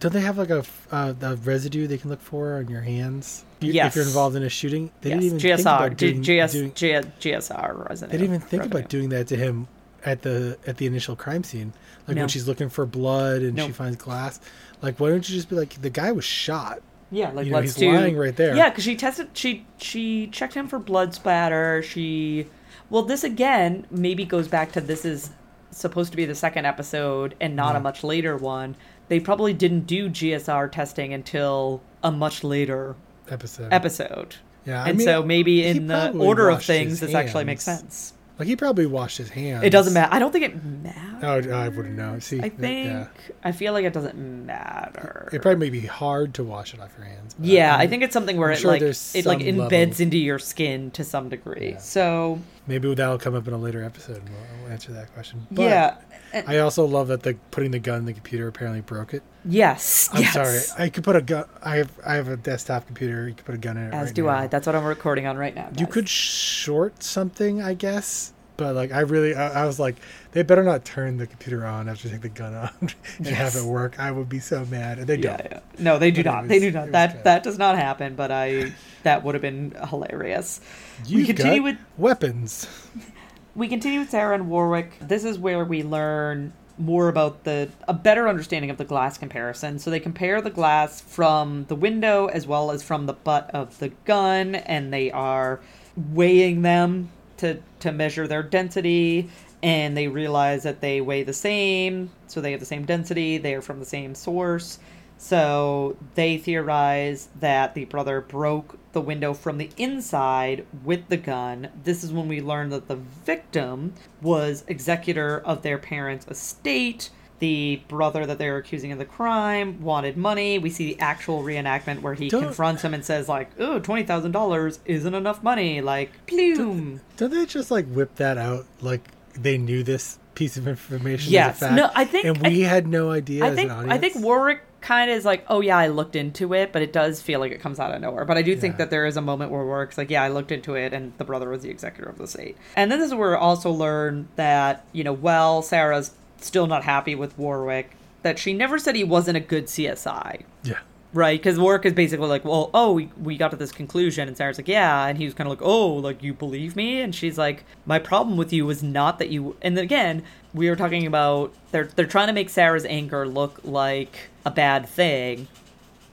Don't they have like a, uh, the residue they can look for on your hands? You- If you're involved in a shooting, they yes, didn't even think about doing, G- GS, doing- G- GSR, resident. They didn't even think revenue. about doing that to him at the at the initial crime scene. Like No. when she's looking for blood and No. she finds glass. Like, why don't you just be like, the guy was shot. Yeah, like You know, let's he's do. lying right there. Yeah, because she tested. She she checked him for blood splatter. She, well, this again maybe goes back to this is supposed to be the second episode and not a much later one. They probably didn't do GSR testing until a much later Episode. episode. Yeah, I and mean, so maybe in the order of things, this actually makes sense. Like he probably washed his hands. It doesn't matter. I don't think it matters. Oh, I wouldn't know. See, I think yeah. I feel like it doesn't matter. it probably may be hard to wash it off your hands. Yeah, I mean, think it's something where I'm it sure like it like embeds level- into your skin to some degree. Yeah. So maybe that'll come up in a later episode. and We'll, we'll answer that question. But yeah, and- I also love that the putting the gun in the computer apparently broke it. yes, I'm yes. sorry. I could put a gun. I have I have a desktop computer. You could put a gun in it. As right do now. I. That's what I'm recording on right now. You could short something, I guess. But like, I really, I, I was like, they better not turn the computer on after they take the gun out [LAUGHS] and have it work. I would be so mad. And they Yeah, don't. yeah. No, they do not. they do not. That good. that does not happen. But I that would have been hilarious. we You've continue got with weapons. [LAUGHS] we continue with Sara and Warrick. This is where we learn more about the a better understanding of the glass comparison. So they compare the glass from the window as well as from the butt of the gun, and they are weighing them to to measure their density and they realize that they weigh the same, so they have the same density, they are from the same source. So they theorize that the brother broke the window from the inside with the gun. This is when we learn that the victim was executor of their parents' estate. The brother that they're accusing of the crime wanted money. We see the actual reenactment where he Don't- confronts him and says, like, oh, $20,000 isn't enough money. Like, plume. Don't they just like whip that out like they knew this piece of information? Yes. as a fact, No, I think- and we I- had no idea I as think an audience. I think Warrick kind of is like, oh yeah, I looked into it, but it does feel like it comes out of nowhere. But I do think that there is a moment where Warrick's like, yeah, I looked into it, and the brother was the executor of the estate. And then this is where we also learn that you know, well, Sara's still not happy with Warrick. That she never said he wasn't a good CSI. yeah. Right, because Warrick is basically like, well, oh, we, we got to this conclusion, and Sara's like, yeah, and he was kind of like, oh, like you believe me, and she's like, my problem with you was not that you, and then again, we were talking about they're they're trying to make Sara's anger look like a bad thing.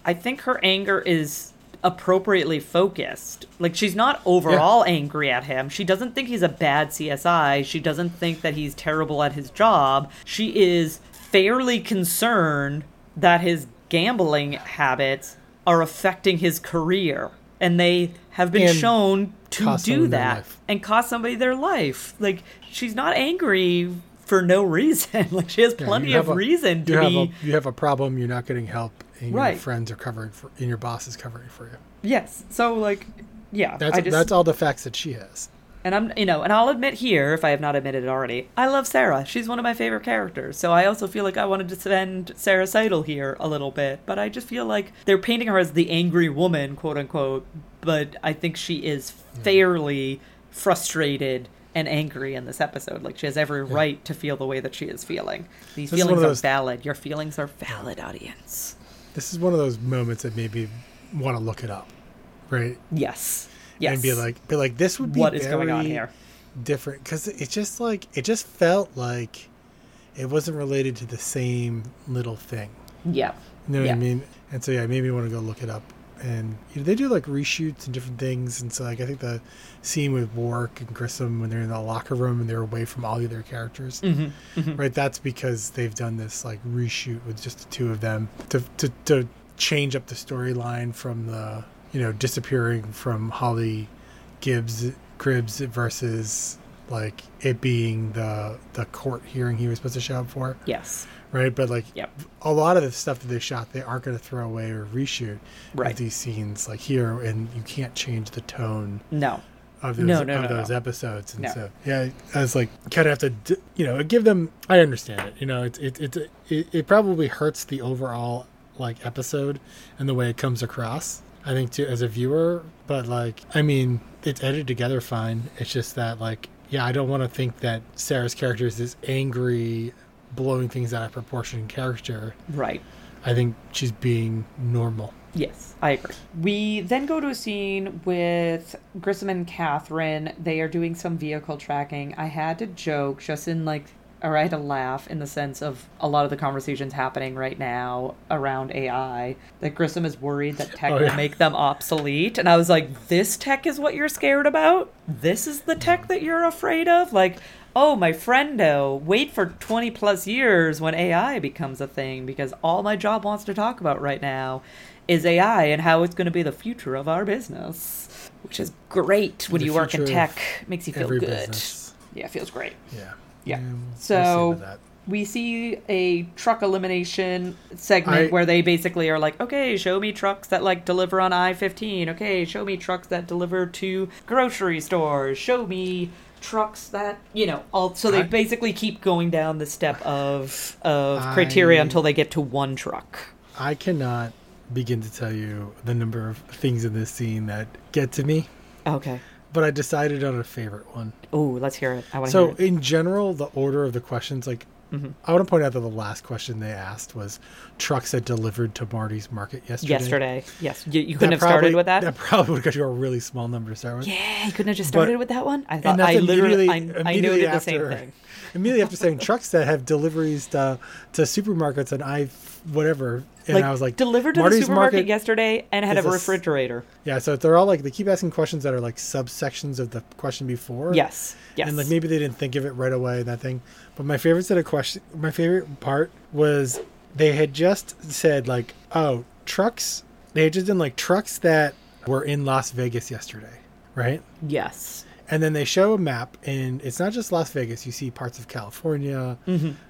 I think her anger is appropriately focused. Like she's not overall angry at him. She doesn't think he's a bad CSI. She doesn't think that he's terrible at his job. She is fairly concerned that his gambling habits are affecting his career and they have been And shown to do that and cost somebody their life. Like she's not angry for no [LAUGHS] reason. like she has plenty you of a- reason You to have be a you have a problem. You're not getting help, and Right. your friends are covering for, and your boss is covering for you. Yes. So like yeah, That's just that's all the facts that she has. and I'm you know, and I'll admit here if I have not admitted it already, I love Sara. She's one of my favorite characters. So I also feel like I wanted to defend Sara Sidle here a little bit, but I just feel like they're painting her as the angry woman, quote unquote, but I think she is fairly frustrated and angry in this episode. Like she has every right to feel the way that she is feeling. These This feelings are valid. Your feelings are valid, audience. This is one of those moments that made me want to look it up, right? Yes. Yes. And be like, be like, this would be what is going on here? different because it just like it just felt like it wasn't related to the same little thing. Yeah. You know what Yeah. I mean? And so yeah, it made me want to go look it up. And you know, they do like reshoots and different things. And so like I think the scene with Warrick and Grissom when they're in the locker room and they're away from all the other characters, Mm-hmm. right? That's because they've done this like reshoot with just the two of them to to, to change up the storyline from the you know disappearing from Holly Gibbs Gribbs versus like it being the the court hearing he was supposed to show up for Yes. Right? But like Yep. a lot of the stuff that they shot, they aren't going to throw away or reshoot Right. these scenes like here, and you can't change the tone No. of those, No, no, of no, those no. episodes. And so yeah, I was like kind of have to you know give them. I understand it. You know, it it it it, it probably hurts the overall like episode and the way it comes across. I think too as a viewer, but like I mean, it's edited together fine. It's just that like yeah, I don't want to think that Sara's character is this angry, blowing things out of proportion in character. Right. I think she's being normal. Yes, I agree. We then go to a scene with Grissom and Catherine. They are doing some vehicle tracking. I had to joke, just in like, or I had to laugh in the sense of a lot of the conversations happening right now around AI. That Grissom is worried that tech Oh, will make them obsolete. And I was like, this tech is what you're scared about? This is the tech that you're afraid of? Like, oh, my friendo, wait for 20 plus years when AI becomes a thing because all my job wants to talk about right now is AI and how it's going to be the future of our business, which is great when The you work in tech. Makes you feel good. business. Yeah, it feels great. Yeah. Yeah. we'll So- see with that. We see a truck elimination segment I- where they basically are like, okay, show me trucks that like deliver on I 15. Okay, show me trucks that deliver to grocery stores. Show me trucks that, you know, all. So they I- basically keep going down the step of, of criteria until they get to one truck. I cannot begin to tell you the number of things in this scene that get to me, Okay. but I decided on a favorite one. Oh, let's hear it. I want to So, hear it. in general, the order of the questions, like, Mm-hmm. I want to point out that the last question they asked was trucks that delivered to Marty's market yesterday. Yesterday. Yes. You, you couldn't have probably- started with that? That probably would have got you a really small number to start with. Yeah, you couldn't have just But- started with that one? I thought I literally, I, immediately- I knew immediately it did the same after- thing. Immediately after saying trucks that have deliveries to, to supermarkets and I whatever and like, I was like, delivered to Marty's the supermarket Market yesterday and had a a a refrigerator. Yeah, so they're all like they keep asking questions that are like subsections of the question before. Yes, yes. And like maybe they didn't think of it right away that thing. But my favorite set of question my favorite part was they had just said like, oh, trucks they had just done like trucks that were in Las Vegas yesterday, right? yes. And then they show a map, and it's not just Las Vegas. You see parts of California,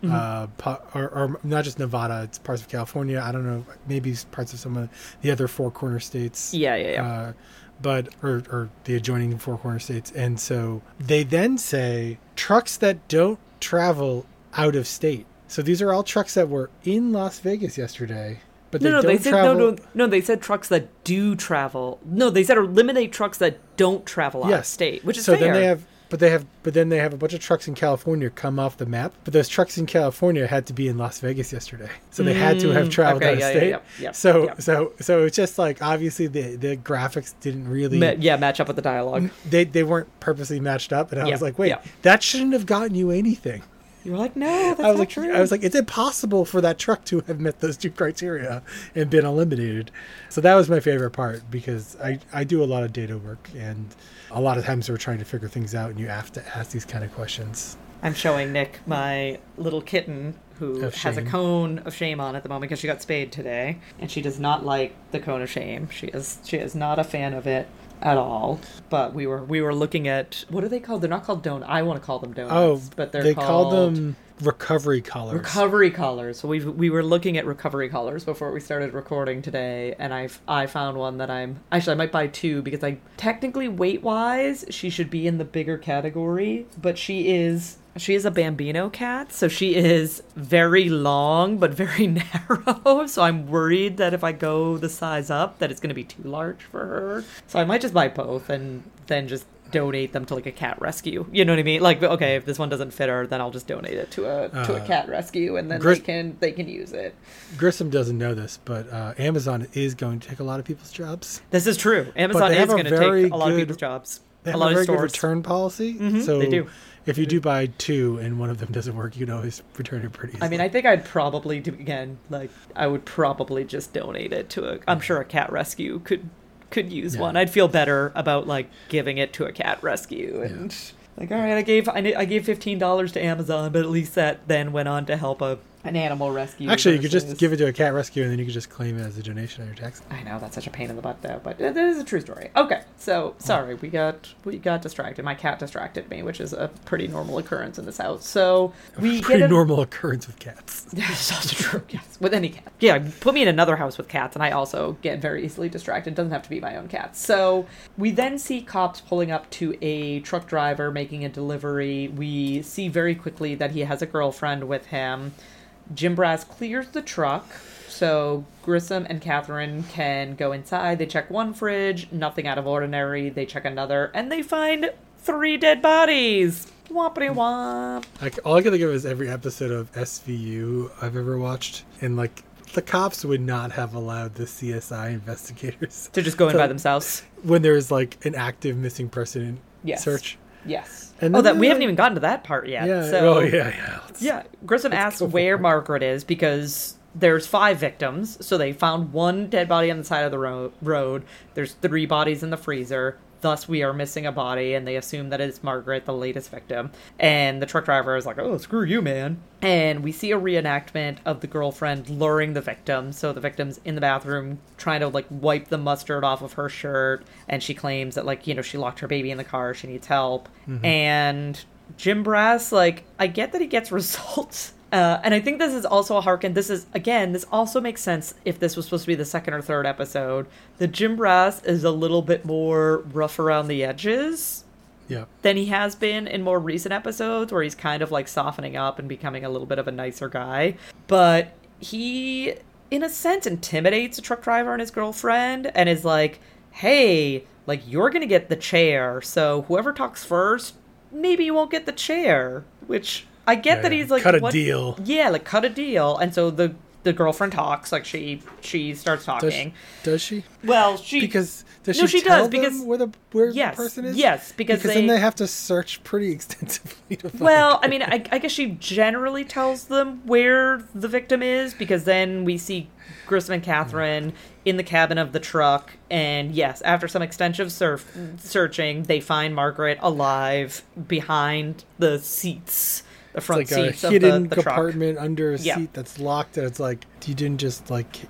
Uh, po- or, or not just Nevada. It's parts of California. I don't know, maybe parts of some of the other four corner states. Yeah, yeah, yeah. Uh, but or, or the adjoining four corner states. And so they then say trucks that don't travel out of state. So these are all trucks that were in Las Vegas yesterday, but no, no, they said travel. no, no, no. They said trucks that do travel. No, they said eliminate trucks that don't travel out of state, which is so fair. then they have but they have but then they have a bunch of trucks in California come off the map but those trucks in California had to be in Las Vegas yesterday [LAUGHS] so they had to have traveled Mm, okay, out of yeah, yeah, state yeah, yeah, so so so it's just like obviously the the graphics didn't really Ma- yeah, match up with the dialogue. they they weren't purposely matched up and I was like wait that shouldn't have gotten you anything You were like, no, that's I was not like true. I was like it's impossible for that truck to have met those two criteria and been eliminated so that was my favorite part because I I do a lot of data work and a lot of times we're trying to figure things out and you have to ask these kind of questions I'm showing Nick my little kitten who has a cone of shame on at the moment because she got spayed today, and she does not like the cone of shame. She is she is not a fan of it at all. But we were we were looking at what are they called? They're not called donut. I want to call them donuts, Oh, but they're they called called them recovery collars. recovery collars. So we we were looking at recovery collars before we started recording today, and I I found one that I'm actually I might buy two because I technically weight wise she should be in the bigger category, but she is she is a bambino cat, so she is very long but very [LAUGHS] narrow. So I'm worried that if I go the size up, that it's going to be too large for her. So I might just buy both and then just donate them to like a cat rescue. You know what I mean? Like, okay, if this one doesn't fit her, then I'll just donate it to a to a Uh, cat rescue, and then Gris- they can they can use it. Grissom doesn't know this, but uh, Amazon is going to take a lot of people's jobs. This is true. Amazon is going to take a lot of people's jobs. They A have a of very good return policy. Mhm, so they do. if you do buy two and one of them doesn't work, you can always return it pretty easily. I mean, I think I'd probably do again. Like, I would probably just donate it to a. I'm sure a cat rescue could could use Yeah. one. I'd feel better about like giving it to a cat rescue and like, all right, I gave I, I gave fifteen dollars to Amazon, but at least that then went on to help a an animal rescue. Actually, you could just give it to a cat rescue and then you could just claim it as a donation on your tax. I know that's such a pain in the butt though, but it is a true story. Okay, so sorry we got we got distracted. My cat distracted me, which is a pretty normal occurrence in this house. So we Pretty get a, normal occurrence with cats. [LAUGHS] That's also true. Yes, with any cat. Yeah, put me in another house with cats, and I also get very easily distracted. Doesn't have to be my own cats. So we then see cops pulling up to a truck driver making a delivery. We see very quickly that he has a girlfriend with him. Jim Brass clears the truck. So Grissom and Catherine can go inside. They check one fridge, nothing out of ordinary. They check another, and they find three dead bodies. Whoppity hmm. womp. Like all I can think of is every episode of SVU I've ever watched, and like the cops would not have allowed the CSI investigators To just go in to- by [LAUGHS] themselves. when there's like an active missing person Yes. search. Yes. And oh, that we they, haven't even gotten to that part yet. Yeah. So, oh yeah. Yeah. Let's- Yeah. Grissom asks where it. Margaret is because there's five victims. So they found one dead body on the side of the ro- road. There's three bodies in the freezer. Thus, we are missing a body, and they assume that it's Margaret, the latest victim. And the truck driver is like, "Oh, screw you, man!" And we see a reenactment of the girlfriend luring the victim. So the victim's in the bathroom trying to like wipe the mustard off of her shirt, and she claims that like you know she locked her baby in the car, she needs help, mm-hmm. and Jim Brass, like, I get that he gets [LAUGHS] results. Uh, and I think this is also a harken. This is, again, this also makes sense if this was supposed to be the second or third episode. The Jim Brass is a little bit more rough around the edges Yeah. than he has been in more recent episodes where he's kind of like softening up and becoming a little bit of a nicer guy. But he, in a sense, intimidates a truck driver and his girlfriend and is like, hey, like, you're going to get the chair. So whoever talks first, maybe you won't get the chair. Which I get Yeah, that he's like, Cut a what- deal. Yeah, like, cut a deal. And so the the girlfriend talks. Like she she starts Does, talking. does she? well, she Because does No, she, she tell does, because- where the where Yes, the person is? yes, because then they- they have to search pretty extensively to find. Well, I mean, I, I guess she generally tells them where the victim is because then we see Grissom and Catherine in the cabin of the truck, and yes, after some extensive surf- searching, they find Margaret alive behind the seats, the it's front like a seats of hidden the, the truck. compartment under a Yeah. seat that's locked, and it's like you didn't just like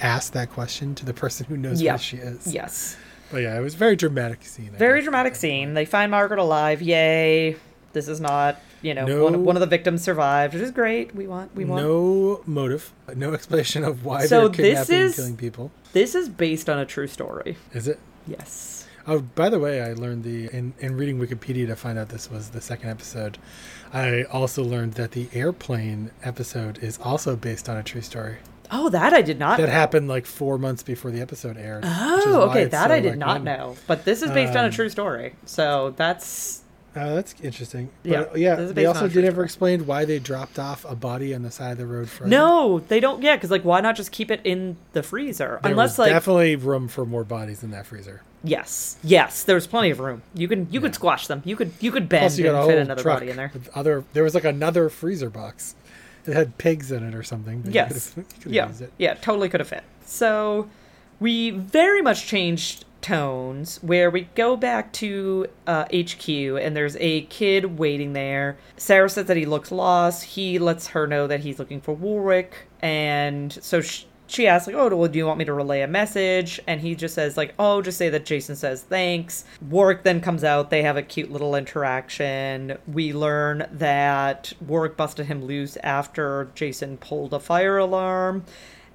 ask that question to the person who knows Yeah. where she is. Yes, But yeah, it was a very dramatic scene. I very guess. dramatic scene. They find Margaret alive. Yay! This is not, you know, No- one, of, one of the victims survived, which is great. We want, we want. No motive, no explanation of why So they're this kidnapping is- and killing people. This is based on a true story. Is it? Yes. Oh, by the way, I learned the in, in reading Wikipedia to find out this was the second episode. I also learned that the airplane episode is also based on a true story Oh, that I did not. that happened like four months before the episode aired. Oh, okay, that so, I did like, not when- know. But this is based on a Um, true story, so that's Oh, that's interesting. Yeah, But, yeah. is They also did ever explain why they dropped off a body on the side of the road. Frozen. no, they don't. Yeah, because like, why not just keep it in the freezer? There Unless was like, definitely room for more bodies in that freezer. yes, yes, there's plenty of room. You can you could squash them. You could you could bend Plus, you got and fit another body in there. other. There was like another freezer box. It had pigs in it or something. you Yes. could've- [LAUGHS] you could've Yeah, it. yeah, totally could have fit. So we very much changed tones where we go back to uh, HQ and there's a kid waiting there. Sara says that he looks lost. He lets her know that he's looking for Warrick, and so she, she asks like, "Oh, well, do you want me to relay a message?" And he just says like, "Oh, just say that Jason says thanks." Warrick then comes out. They have a cute little interaction. We learn that Warrick busted him loose after Jason pulled a fire alarm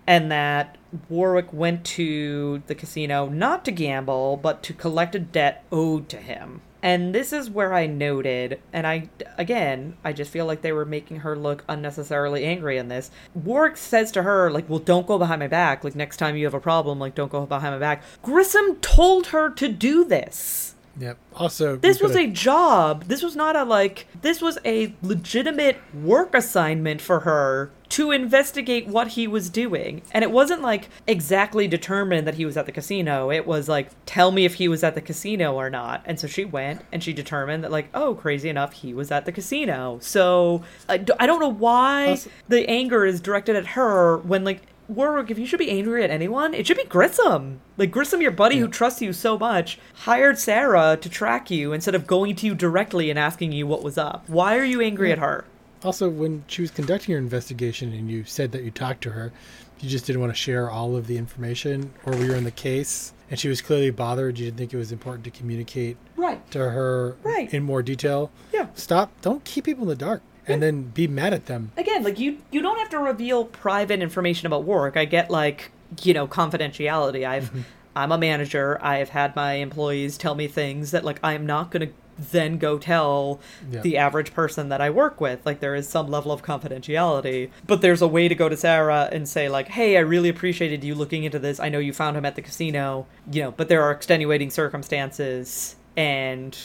and that Warrick went to the casino not to gamble, but to collect a debt owed to him. And this is where I noted, and I, again, I just feel like they were making her look unnecessarily angry in this. Warrick says to her, like, well, don't go behind my back. Like, next time you have a problem, like, don't go behind my back. Grissom told her to do this. Yep. Also, This was a job. This was not a like this was a legitimate work assignment for her to investigate what he was doing. And it wasn't like exactly determined that he was at the casino. It was like tell me if he was at the casino or not. And so she went and she determined that like oh crazy enough he was at the casino. So I don't know why Also- the anger is directed at her when like Warrick, if you should be angry at anyone, it should be Grissom. Like Grissom, your buddy who trusts you so much, hired Sara to track you instead of going to you directly and asking you what was up. Why are you angry at her? Also, when she was conducting her investigation and you said that you talked to her, you just didn't want to share all of the information, or we were in the case and she was clearly bothered. You didn't think it was important to communicate Right. to her Right. in more detail. Yeah. Stop. Don't keep people in the dark and then be mad at them. Again, like you, you don't have to reveal private information about work. I get like you know confidentiality. I've, mm-hmm. I'm a manager. I have had my employees tell me things that like I'm not gonna then go tell Yeah. the average person that I work with. Like there is some level of confidentiality, but there's a way to go to Sara and say like, "Hey, I really appreciated you looking into this. I know you found him at the casino, you know, but there are extenuating circumstances and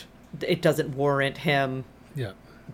it doesn't warrant him Yeah.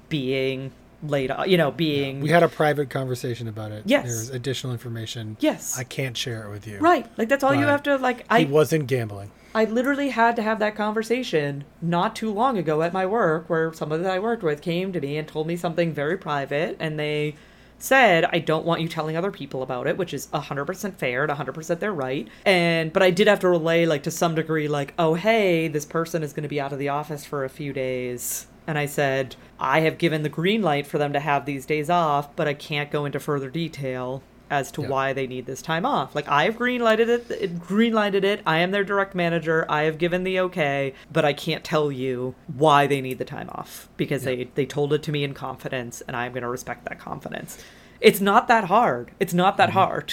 being laid off, you know, being We had a private conversation about it. Yes. There's additional information. Yes. I can't share it with you. Right. Like that's all you have to like He I wasn't gambling. I literally had to have that conversation not too long ago at my work where somebody that I worked with came to me and told me something very private and they said I don't want you telling other people about it, which is 100% fair and 100% they're right. And but I did have to relay like to some degree like, "Oh, hey, this person is going to be out of the office for a few days." And I said, "I have given the green light for them to have these days off, but I can't go into further detail." As to Yeah. why they need this time off. Like I have greenlighted it, greenlighted it. I am their direct manager. I have given the okay, but I can't tell you why they need the time off because they they told it to me in confidence, and I'm going to respect that confidence. It's not that hard. It's not that mm-hmm. hard.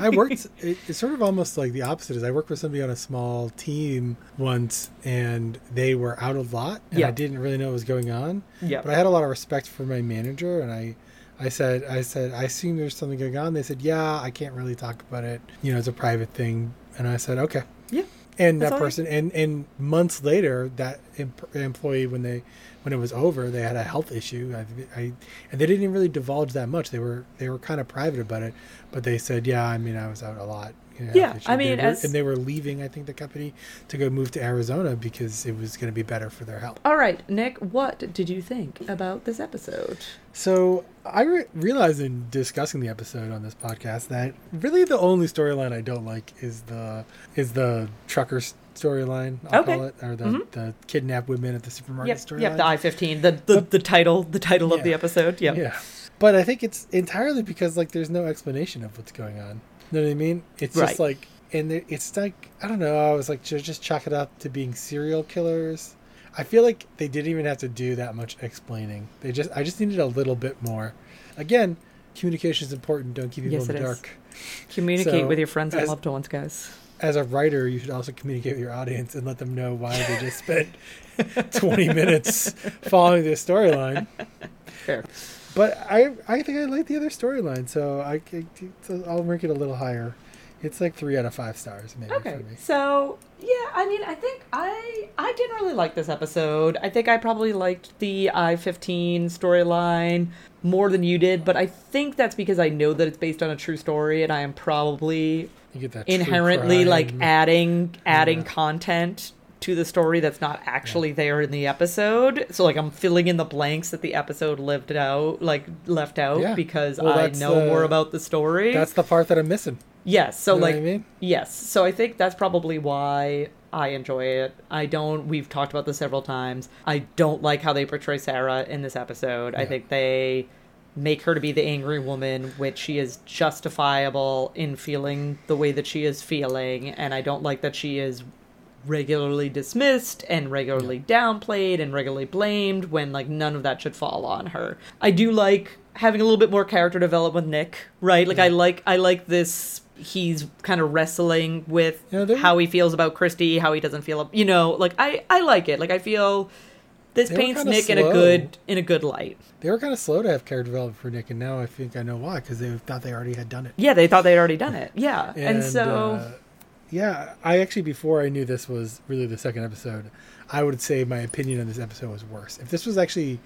I worked. It, it's sort of almost like the opposite. Is I worked with somebody on a small team once, and they were out a lot, and Yeah. I didn't really know what was going on. Yeah. But I had a lot of respect for my manager, and I, I said, I said, I assume there's something going on. They said, Yeah, I can't really talk about it. You know, it's a private thing. And I said, Okay. yeah. and that person and and months later that em- employee when they when it was over they had a health issue I, I and they didn't really divulge that much they were they were kind of private about it but they said yeah i mean i was out a lot you know, Yeah, I issue." They mean, were- as- and they were leaving i think the company to go move to arizona because it was going to be better for their health All right, Nick, what did you think about this episode? So I re- realized in discussing the episode on this podcast that really the only storyline I don't like is the is the trucker storyline. I'll Okay. call it, or the, Mhm. the kidnapped women at the supermarket Yep, storyline. yep, the I fifteen, the the, the title, the title of the episode. Yep. Yeah, but I think it's entirely because like there's no explanation of what's going on. You know what I mean? It's Right. just like, and it's like I don't know. I was like, just chalk it up to being serial killers? I feel like they didn't even have to do that much explaining. They just, I just needed a little bit more. Again, communication is important. Don't keep people Yes, in the is. dark. Communicate So, with your friends and as- loved ones, guys. As a writer, you should also communicate with your audience and let them know why they just spent [LAUGHS] 20 minutes following this storyline. Fair. But I I think I like the other storyline, so I so I'll rank it a little higher. It's like three out of five stars, maybe Okay, for me. so yeah, I mean, I think I I didn't really like this episode. I think I probably liked the I fifteen storyline more than you did, but I think that's because I know that it's based on a true story, and I am probably You get that inherently like adding adding Yeah. content to the story that's not actually there in the episode. So like I'm filling in the blanks that the episode lived out, like left out Yeah. because Well, I know the- more about the story. That's the part that I'm missing. yes. So You know like I mean? yes. So I think that's probably why I enjoy it. I don't we've talked about this several times. I don't like how they portray Sara in this episode. I think they make her to be the angry woman, which she is justifiable in feeling the way that she is feeling, and I don't like that she is regularly dismissed and regularly downplayed and regularly blamed when like none of that should fall on her. I do like having a little bit more character development with Nick, right? Like I like I like this he's kind of wrestling with Yeah, how he feels about Christy, how he doesn't feel, you know, like I I like it. Like I feel this They paints Nick in a good in a good light. They were kind of slow to have character development for Nick, and now I think I know why because they thought they already had done it. Yeah, they thought they'd already done it. Yeah. And, so uh, yeah, I actually before I knew this was really the second episode, I would say my opinion on this episode was worse. If this was actually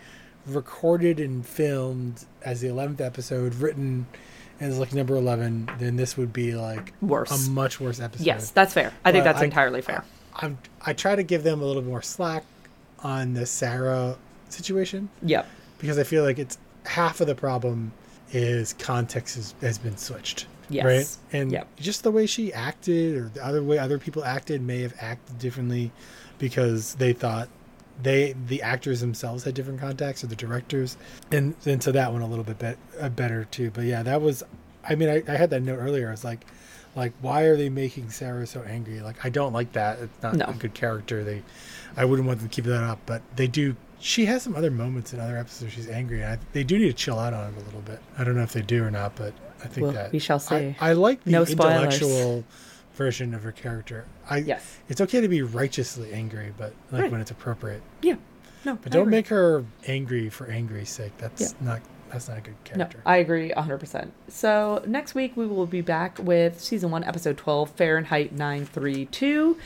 recorded and filmed as the eleventh episode, written as like number eleven, then this would be like Worse. a much worse episode. yes, that's fair. I think But that's entirely fair. I'm I try to give them a little more slack on the Sara situation Yep. because I feel like it's half of the problem is context has, has been switched. Yes. Right. And Yep. just the way she acted or the other way other people acted may have acted differently because they thought they the actors themselves had different contacts or the directors. And and so that one a little bit bet, uh, better too. But yeah that was i mean I, I had that note earlier. I was like like why are they making sara so angry? Like i don't like that. It's not No. a good character. They i wouldn't want them to keep that up. But they do she has some other moments in other episodes where she's angry. And I, they do need to chill out on it a little bit. I don't know if they do or not but i think Well, that we shall I- see. I, like the No intellectual version of her character i Yes. it's okay to be righteously angry but like Right. when it's appropriate Yeah. No. but I don't agree. make her angry for angry's sake. That's Yeah. not that's not a good character. No. I agree 100%. So, next week we will be back with season 1, episode 12, Fahrenheit 932.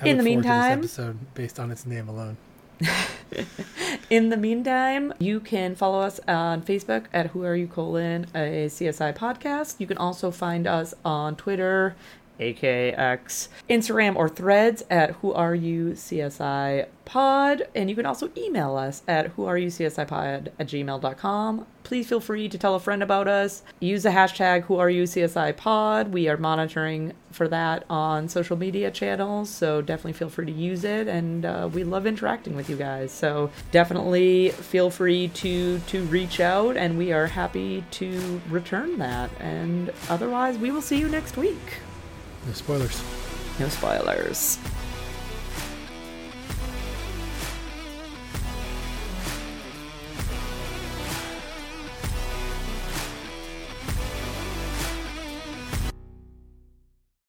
I in the forward to this meantime, episode based on its name alone. [LAUGHS] in the meantime, you can follow us on Facebook at Who Are You colon a CSI podcast. You can also find us on Twitter, AKX, Instagram, or Threads at Who Are You CSI Pod, and you can also email us at Who Are You CSI Pod at gmail.com. Please feel free to tell a friend about us. Use the hashtag Who Are You CSI Pod. We are monitoring for that on social media channels, so definitely feel free to use it. And uh, we love interacting with you guys, so definitely feel free to to reach out, and we are happy to return that. And otherwise, we will see you next week. No spoilers. No spoilers.